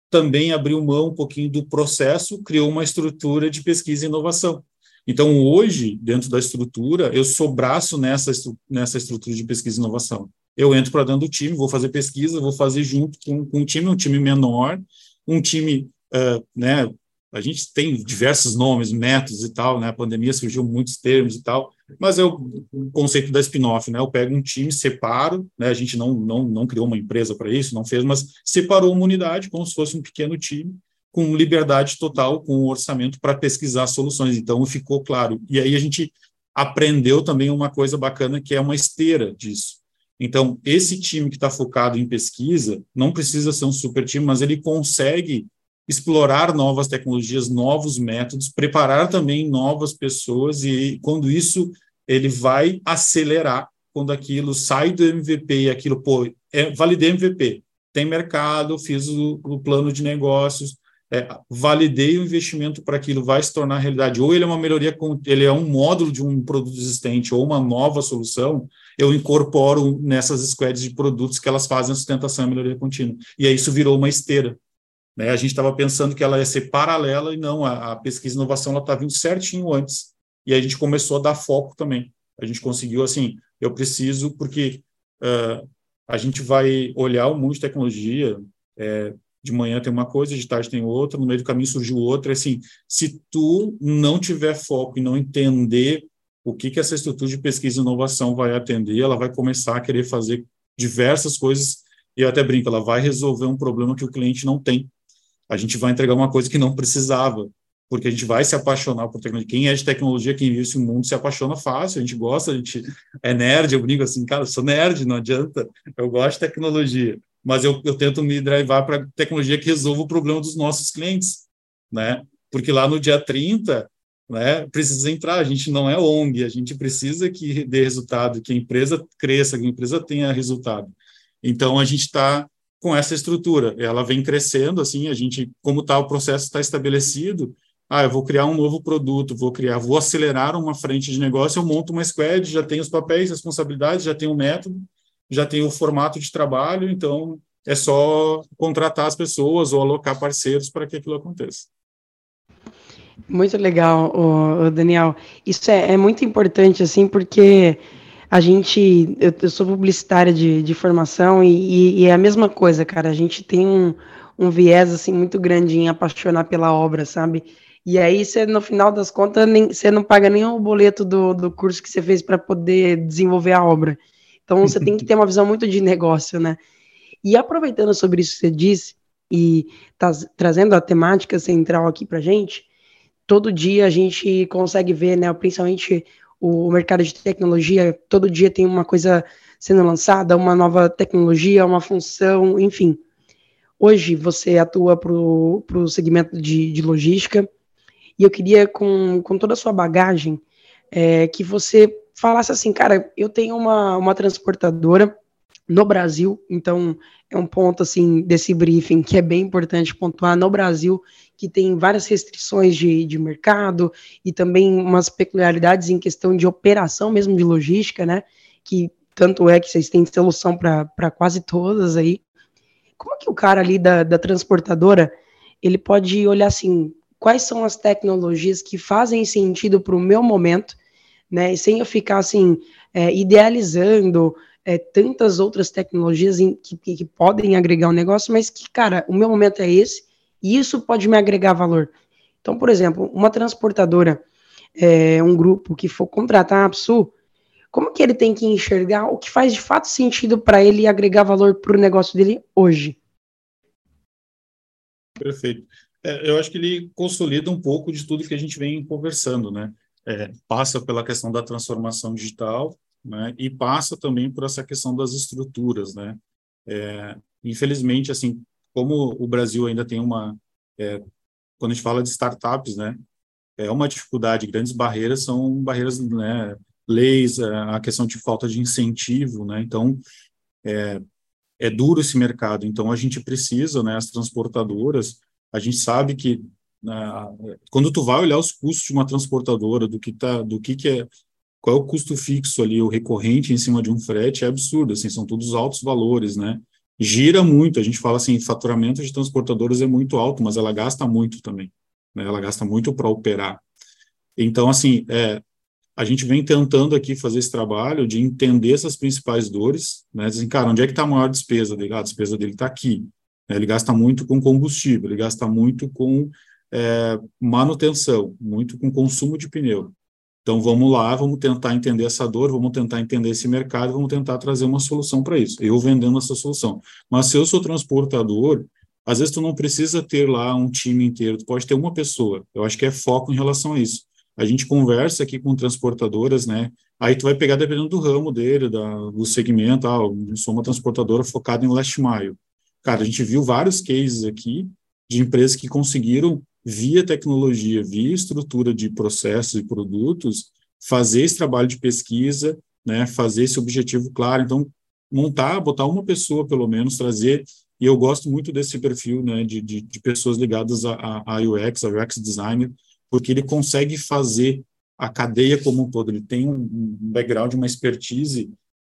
S3: também abriu mão um pouquinho do processo, criou uma estrutura de pesquisa e inovação. Então, hoje, dentro da estrutura, eu sou braço nessa, nessa estrutura de pesquisa e inovação. Eu entro para dentro do time, vou fazer pesquisa, vou fazer junto com, com um time, um time menor, um time uh, né, a gente tem diversos nomes, métodos e tal, né? A pandemia surgiu muitos termos e tal, mas é o, conceito da spin-off, né? Eu pego um time, separo, né? A gente não, não, não criou uma empresa para isso, não fez, mas separou uma unidade como se fosse um pequeno time, com liberdade total, com o orçamento para pesquisar soluções. Então, ficou claro. E aí a gente aprendeu também uma coisa bacana, que é uma esteira disso. Então, esse time que está focado em pesquisa não precisa ser um super time, mas ele consegue explorar novas tecnologias, novos métodos, preparar também novas pessoas e quando isso ele vai acelerar quando aquilo sai do MVP e aquilo, pô, é, validei MVP, tem mercado, fiz o, o plano de negócios, é, validei o investimento para aquilo, vai se tornar realidade. Ou ele é uma melhoria, ele é um módulo de um produto existente, ou uma nova solução, eu incorporo nessas squads de produtos que elas fazem a sustentação e a melhoria contínua. E aí isso virou uma esteira. Né? A gente estava pensando que ela ia ser paralela, e não, a, a pesquisa e inovação está vindo certinho antes. E a gente começou a dar foco também. A gente conseguiu, assim, eu preciso, porque uh, a gente vai olhar o mundo de tecnologia, é, de manhã tem uma coisa, de tarde tem outra, no meio do caminho surgiu outra. Assim, se tu não tiver foco e não entender o que que essa estrutura de pesquisa e inovação vai atender, ela vai começar a querer fazer diversas coisas e eu até brinco, ela vai resolver um problema que o cliente não tem. A gente vai entregar uma coisa que não precisava, porque a gente vai se apaixonar por tecnologia. Quem é de tecnologia, quem vive esse mundo, se apaixona fácil, a gente gosta, a gente é nerd, eu brinco assim, cara, eu sou nerd, não adianta, eu gosto de tecnologia mas eu, eu tento me drivar para tecnologia que resolva o problema dos nossos clientes, né? Porque lá no dia 30, né, precisa entrar, a gente não é ONG, a gente precisa que dê resultado, que a empresa cresça, que a empresa tenha resultado. Então, a gente está com essa estrutura, ela vem crescendo, assim, a gente, como está, o processo está estabelecido, ah, eu vou criar um novo produto, vou criar, vou acelerar uma frente de negócio, eu monto uma squad, já tenho os papéis, responsabilidades, já tenho o método, já tem o formato de trabalho, então é só contratar as pessoas ou alocar parceiros para que aquilo aconteça.
S2: Muito legal, Daniel. Isso é, é muito importante, assim, porque a gente, eu, eu sou publicitária de, de formação e, e, é a mesma coisa, cara. A gente tem um, um viés assim muito grande em apaixonar pela obra, sabe? E aí você, no final das contas, nem, você não paga nem o boleto do, do curso que você fez para poder desenvolver a obra. Então você tem que ter uma visão muito de negócio, né? E aproveitando sobre isso que você disse e tá, trazendo a temática central aqui para gente, todo dia a gente consegue ver, né, principalmente o mercado de tecnologia, todo dia tem uma coisa sendo lançada, uma nova tecnologia, uma função, enfim. Hoje você atua para o segmento de, de logística e eu queria, com, com toda a sua bagagem, é, que você falasse assim, cara, eu tenho uma, uma transportadora no Brasil, então é um ponto assim desse briefing que é bem importante pontuar no Brasil, que tem várias restrições de, de mercado e também umas peculiaridades em questão de operação mesmo de logística, né? Que tanto é que vocês têm solução para quase todas aí. Como que o cara ali da, da transportadora ele pode olhar assim, quais são as tecnologias que fazem sentido para o meu momento né? Sem eu ficar assim é, idealizando é, tantas outras tecnologias em, que, que, podem agregar um negócio, mas que, cara, o meu momento é esse e isso pode me agregar valor. Então, por exemplo, uma transportadora, é, um grupo que for contratar a Apsu, como que ele tem que enxergar o que faz de fato sentido para ele agregar valor para o negócio dele hoje?
S3: Perfeito. É, eu acho que ele consolida um pouco de tudo que a gente vem conversando, né? é, passa pela questão da transformação digital, né, e passa também por essa questão das estruturas, né. É, infelizmente, assim, como o Brasil ainda tem uma, é, quando a gente fala de startups, né, é uma dificuldade, grandes barreiras são barreiras, né, leis, é, a questão de falta de incentivo, né, então é, é duro esse mercado, então a gente precisa, né, as transportadoras, a gente sabe que quando tu vai olhar os custos de uma transportadora, do que tá, do que, que é, qual é o custo fixo ali, o recorrente em cima de um frete, é absurdo, assim, são todos altos valores, né? Gira muito, a gente fala assim, faturamento de transportadoras é muito alto, mas ela gasta muito também, né? Ela gasta muito para operar. Então, assim, é, a gente vem tentando aqui fazer esse trabalho de entender essas principais dores, né? Dizem, cara, onde é que está a maior despesa dele? Ah, a despesa dele está aqui. Ele gasta muito com combustível, ele gasta muito com é, manutenção, muito com consumo de pneu. Então vamos lá, vamos tentar entender essa dor, vamos tentar entender esse mercado, vamos tentar trazer uma solução para isso. Eu vendendo essa solução. Mas se eu sou transportador, às vezes tu não precisa ter lá um time inteiro, tu pode ter uma pessoa. Eu acho que é foco em relação a isso. A gente conversa aqui com transportadoras, né? Aí tu vai pegar dependendo do ramo dele, da, do segmento. Ah, eu sou uma transportadora focada em last mile. Cara, a gente viu vários cases aqui de empresas que conseguiram, via tecnologia, via estrutura de processos e produtos, fazer esse trabalho de pesquisa, né, fazer esse objetivo claro. Então, montar, botar uma pessoa, pelo menos, trazer, e eu gosto muito desse perfil né, de, de, de pessoas ligadas a, a, UX, a UX designer, porque ele consegue fazer a cadeia como um todo, ele tem um, background, uma expertise,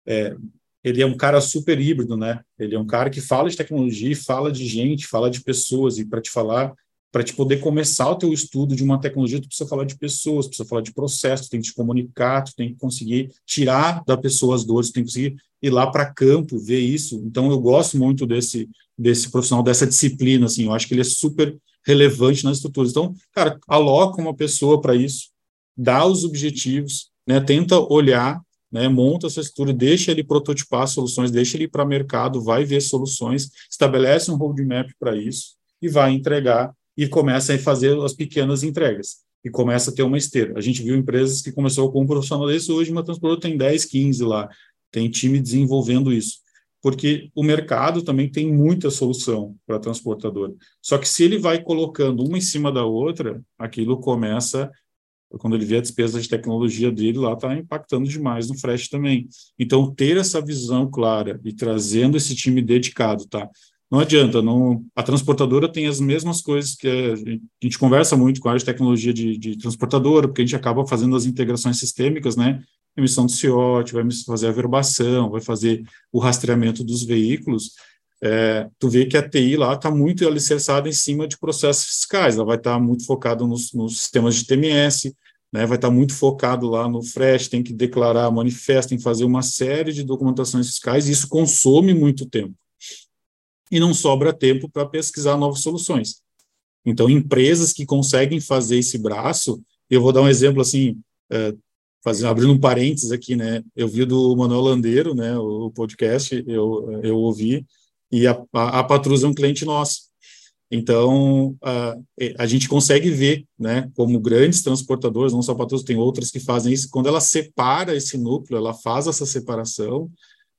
S3: é, ele é um cara super híbrido, né? Ele é um cara que fala de tecnologia, fala de gente, fala de pessoas, e para te falar para te poder começar o teu estudo de uma tecnologia, tu precisa falar de pessoas, precisa falar de processo, tem que te comunicar, tu tem que conseguir tirar da pessoa as dores, tu tem que conseguir ir lá para campo, ver isso. Então, eu gosto muito desse, desse profissional, dessa disciplina, assim, eu acho que ele é super relevante nas estruturas. Então, cara, aloca uma pessoa para isso, dá os objetivos, né, tenta olhar, né, monta essa estrutura, deixa ele prototipar soluções, deixa ele ir para mercado, vai ver soluções, estabelece um roadmap para isso e vai entregar e começa a fazer as pequenas entregas e começa a ter uma esteira. A gente viu empresas que começou com um profissional desse, hoje uma transportadora tem 10, 15 lá, tem time desenvolvendo isso. Porque o mercado também tem muita solução para transportadora. Só que se ele vai colocando uma em cima da outra, aquilo começa, quando ele vê a despesa de tecnologia dele, lá está impactando demais no frete também. Então, ter essa visão clara e trazendo esse time dedicado, tá? Não adianta, não, a transportadora tem as mesmas coisas que a gente, a gente conversa muito com a área de tecnologia de, de, transportadora, porque a gente acaba fazendo as integrações sistêmicas, né? Emissão de CIOT, vai fazer a verbação, vai fazer o rastreamento dos veículos. É, tu vê que a TI lá está muito alicerçada em cima de processos fiscais, ela vai estar tá muito focada nos, nos, sistemas de TMS, né, vai estar tá muito focado lá no FRESH, tem que declarar manifesto, tem que fazer uma série de documentações fiscais, e isso consome muito tempo e não sobra tempo para pesquisar novas soluções. Então, empresas que conseguem fazer esse braço, eu vou dar um exemplo assim, é, fazendo, abrindo um parênteses aqui, né? Eu vi do Manuel Landeiro, né? O, podcast, eu, eu ouvi, e a, a, a Patrus é um cliente nosso. Então, a, a gente consegue ver, né, como grandes transportadores, não só a Patrus, tem outras que fazem isso, quando ela separa esse núcleo, ela faz essa separação,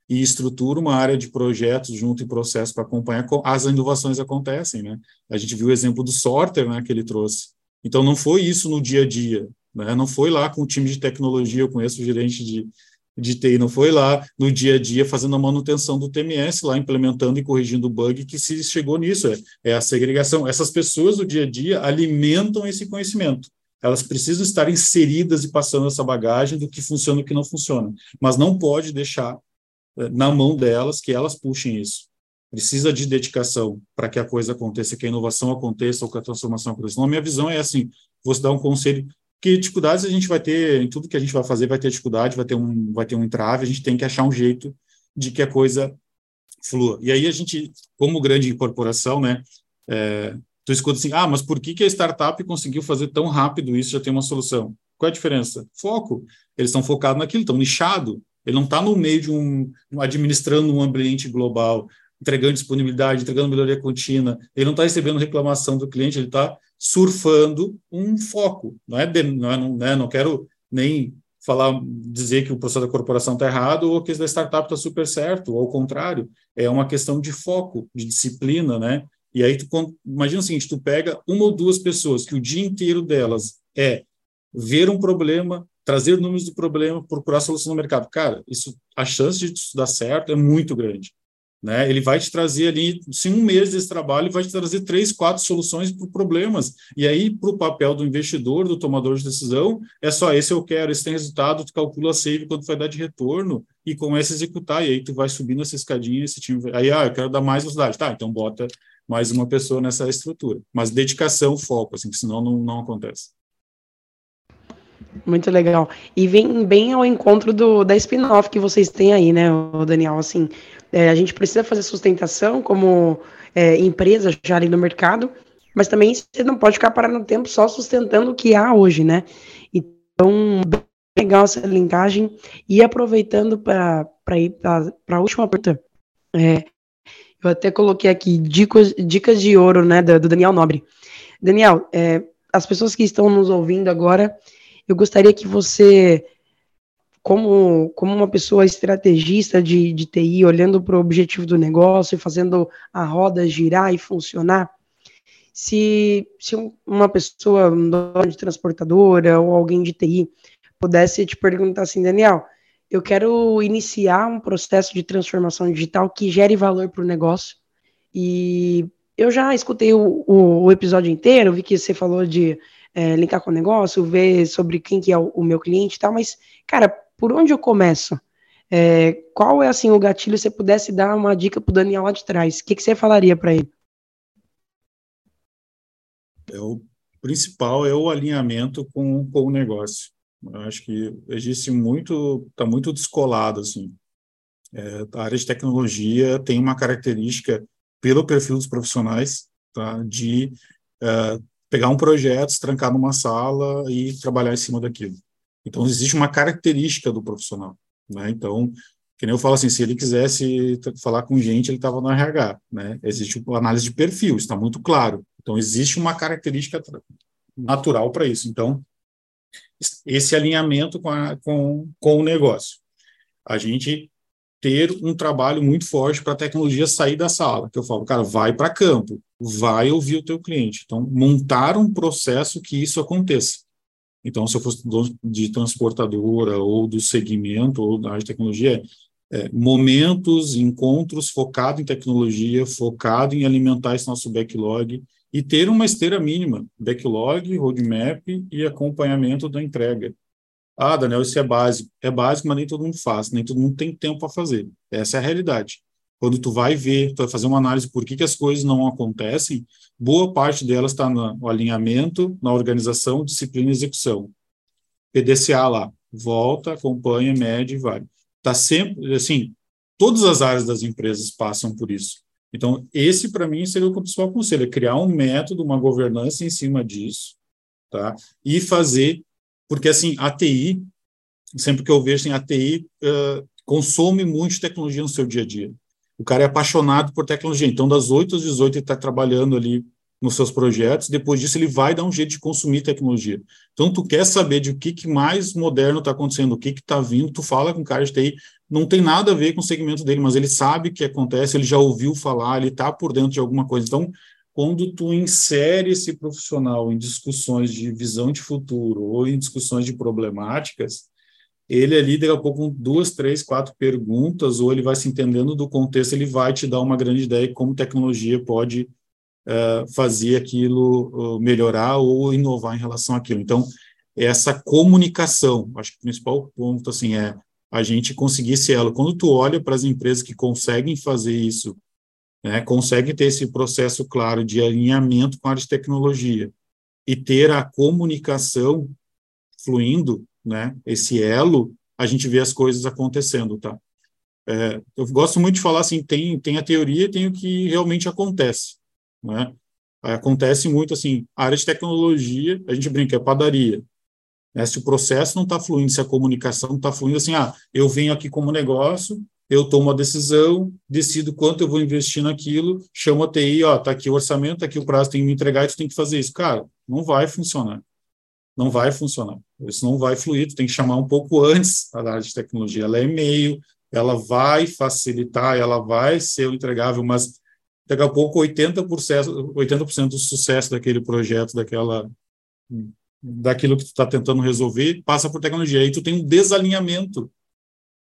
S3: e estrutura uma área de projetos junto em processo para acompanhar as inovações acontecem, né? A gente viu o exemplo do sorter, né, que ele trouxe. Então não foi isso no dia a dia, né? Não foi lá com o time de tecnologia, eu conheço o gerente de de TI, não foi lá no dia a dia fazendo a manutenção do TMS, lá implementando e corrigindo o bug que se chegou nisso, é, é a segregação. Essas pessoas do dia a dia alimentam esse conhecimento elas precisam estar inseridas e passando essa bagagem do que funciona e do que não funciona, mas não pode deixar na mão delas, que elas puxem isso. Precisa de dedicação para que a coisa aconteça, que a inovação aconteça ou que a transformação aconteça. A minha visão é assim: vou dar um conselho que dificuldades a gente vai ter em tudo que a gente vai fazer vai ter dificuldade vai ter um vai ter um entrave a gente tem que achar um jeito de que a coisa flua. E aí a gente como grande corporação né é, tu escuta assim ah mas por que que a startup conseguiu fazer tão rápido isso? Já tem uma solução. Qual é a diferença? Foco. Eles estão focados naquilo estão nichado ele não está no meio de um administrando um ambiente global, entregando disponibilidade, entregando melhoria contínua. Ele não está recebendo reclamação do cliente, ele está surfando um foco. Não é, de, não, é não, né, não quero nem falar, dizer que o processo da corporação está errado ou que o da startup está super certo, ou ao contrário, é uma questão de foco, de disciplina, né? E aí tu imagina o seguinte, tu pega uma ou duas pessoas que o dia inteiro delas é ver um problema, trazer números do problema, procurar solução no mercado. Cara, isso, a chance de isso dar certo é muito grande. Né? Ele vai te trazer ali, se um mês desse trabalho, vai te trazer três, quatro soluções para problemas. E aí, para o papel do investidor, do tomador de decisão, é só esse eu quero, esse tem resultado, tu calcula a save quanto vai dar de retorno e começa a executar. E aí tu vai subindo essa escadinha, esse time. Aí, ah, eu quero dar mais velocidade. Tá, então bota mais uma pessoa nessa estrutura. Mas dedicação, foco, assim, senão não, não acontece.
S2: Muito legal. E vem bem ao encontro do, da spin-off que vocês têm aí, né, Daniel? Assim, é, a gente precisa fazer sustentação como é, empresa já ali no mercado, mas também você não pode ficar parado no tempo só sustentando o que há hoje, né? Então, legal essa linkagem. E aproveitando para ir para a última pergunta, é, eu até coloquei aqui dicas, dicas de ouro, né, do, do Daniel Nobre. Daniel, é, as pessoas que estão nos ouvindo agora eu gostaria que você, como, como uma pessoa estrategista de, de TI, olhando para o objetivo do negócio e fazendo a roda girar e funcionar, se, se uma pessoa, um dono de transportadora ou alguém de TI pudesse te perguntar assim, Daniel, eu quero iniciar um processo de transformação digital que gere valor para o negócio. E eu já escutei o, o, o, episódio inteiro, vi que você falou de é, linkar com o negócio, ver sobre quem que é o, o, meu cliente e tal, mas, cara, por onde eu começo? É, qual é, assim, o gatilho, se você pudesse dar uma dica para o Daniel lá de trás, o que, que você falaria para ele?
S3: É, o principal é o alinhamento com, com o negócio. Eu acho que existe muito, está muito descolado, assim. É, a área de tecnologia tem uma característica, pelo perfil dos profissionais, tá, de é, pegar um projeto, se trancar numa sala e trabalhar em cima daquilo. Então, existe uma característica do profissional. Né? Então, que nem eu falo assim, se ele quisesse falar com gente, ele estava no RH. Né? Existe uma análise de perfil, está muito claro. Então, existe uma característica natural para isso. Então, esse alinhamento com, a, com, com o negócio. A gente ter um trabalho muito forte para a tecnologia sair da sala, que eu falo, cara, vai para campo, vai ouvir o teu cliente. Então, montar um processo que isso aconteça. Então, se eu fosse de transportadora ou do segmento ou da área de tecnologia, é, momentos, encontros focado em tecnologia, focado em alimentar esse nosso backlog e ter uma esteira mínima, backlog, roadmap e acompanhamento da entrega. Ah, Daniel, isso é básico. É básico, mas nem todo mundo faz, nem todo mundo tem tempo para fazer. Essa é a realidade. Quando tu vai ver, tu vai fazer uma análise por que, que as coisas não acontecem, boa parte delas está no alinhamento, na organização, disciplina e execução. PDCA lá, volta, acompanha, mede e vai. Tá sempre, assim, todas as áreas das empresas passam por isso. Então, esse para mim seria o principal conselho, é criar um método, uma governança em cima disso, tá? E fazer, porque assim, a TI, sempre que eu vejo assim, a TI uh, consome muito tecnologia no seu dia a dia. O cara é apaixonado por tecnologia, então das 8 às 18 ele está trabalhando ali nos seus projetos, depois disso ele vai dar um jeito de consumir tecnologia. Então, tu quer saber de o que, que mais moderno está acontecendo, o que está vindo, tu fala com o cara de TI, não tem nada a ver com o segmento dele, mas ele sabe o que acontece, ele já ouviu falar, ele está por dentro de alguma coisa. Então, quando tu insere esse profissional em discussões de visão de futuro ou em discussões de problemáticas, ele ali, daqui a pouco, com duas, três, quatro perguntas, ou ele vai se entendendo do contexto, ele vai te dar uma grande ideia de como tecnologia pode uh, fazer aquilo uh, melhorar ou inovar em relação àquilo. Então, essa comunicação, acho que o principal ponto, assim, é a gente conseguir esse elo. Quando tu olha para as empresas que conseguem fazer isso, né, conseguem ter esse processo claro de alinhamento com a área de tecnologia e ter a comunicação fluindo, né, esse elo, a gente vê as coisas acontecendo, tá? É, eu gosto muito de falar assim, tem, tem a teoria e tem o que realmente acontece, né? Acontece muito assim, a área de tecnologia, a gente brinca, é padaria, né? Se o processo não está fluindo, se a comunicação não está fluindo, assim, ah, eu venho aqui como negócio, eu tomo uma decisão, decido quanto eu vou investir naquilo, chamo a TI, ó, tá aqui o orçamento, tá aqui o prazo, tem que me entregar e tu tem que fazer isso. Cara, não vai funcionar. Não vai funcionar. Isso não vai fluir, tu tem que chamar um pouco antes a área de tecnologia. Ela é e-mail, ela vai facilitar, ela vai ser o entregável, mas daqui a pouco 80%, 80 do sucesso daquele projeto, daquela daquilo que tu está tentando resolver, passa por tecnologia. Aí tu tem um desalinhamento.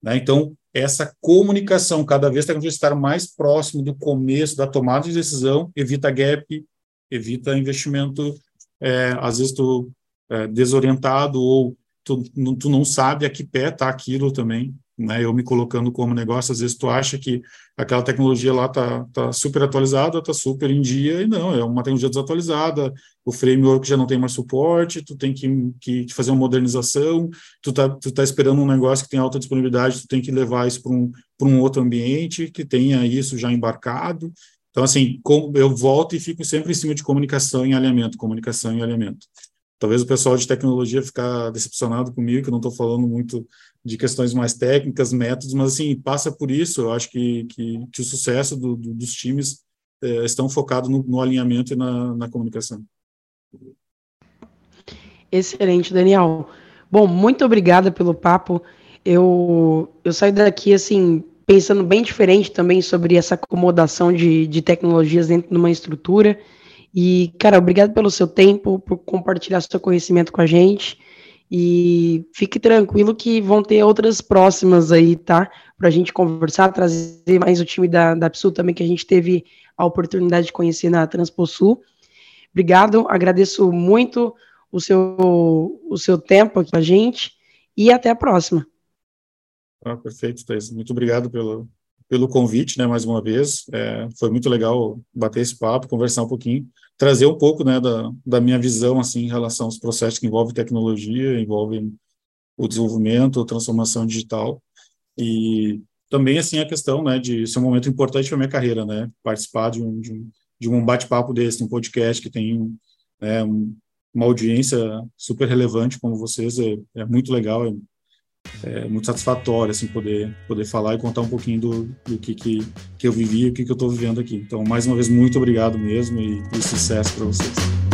S3: Né? Então, essa comunicação, cada vez a tecnologia estar mais próximo do começo da tomada de decisão, evita gap, evita investimento, é, às vezes tu é, desorientado ou tu, tu não sabe a que pé está aquilo também né, eu me colocando como negócio, às vezes tu acha que aquela tecnologia lá tá, tá super atualizada, tá super em dia, e não, é uma tecnologia desatualizada, o framework já não tem mais suporte, tu tem que, que fazer uma modernização, tu tá, tu tá esperando um negócio que tem alta disponibilidade, tu tem que levar isso para um, um outro ambiente que tenha isso já embarcado, então, assim, eu volto e fico sempre em cima de comunicação e alinhamento, comunicação e alinhamento. Talvez o pessoal de tecnologia ficar decepcionado comigo, que eu não estou falando muito de questões mais técnicas, métodos, mas assim, passa por isso, eu acho que, que, que o sucesso do, do, dos times é, estão focados no, no, alinhamento e na, na comunicação.
S2: Excelente, Daniel. Bom, muito obrigada pelo papo. Eu, eu saio daqui, assim, pensando bem diferente também sobre essa acomodação de, de tecnologias dentro de uma estrutura E, cara, obrigado pelo seu tempo, por compartilhar seu conhecimento com a gente. E fique tranquilo que vão ter outras próximas aí, tá? Para a gente conversar, trazer mais o time da, da PSU também, que a gente teve a oportunidade de conhecer na Transposul. Obrigado, agradeço muito o seu, o seu tempo aqui com a gente e até a próxima.
S3: Ah, perfeito, Thais. Muito obrigado pelo, pelo convite, né, mais uma vez. É, foi muito legal bater esse papo, conversar um pouquinho, trazer um pouco, né, da, da minha visão, assim, em relação aos processos que envolvem tecnologia, envolvem o desenvolvimento, a transformação digital e também, assim, a questão, né, de ser um momento importante para minha carreira, né, participar de um, de um, de um bate-papo desse, um podcast que tem né, uma audiência super relevante como vocês, é, é muito legal, é é muito satisfatório assim poder poder falar e contar um pouquinho do, do que, que, que eu vivi e o que, que eu estou vivendo aqui. Então, mais uma vez, muito obrigado mesmo e, e sucesso para vocês.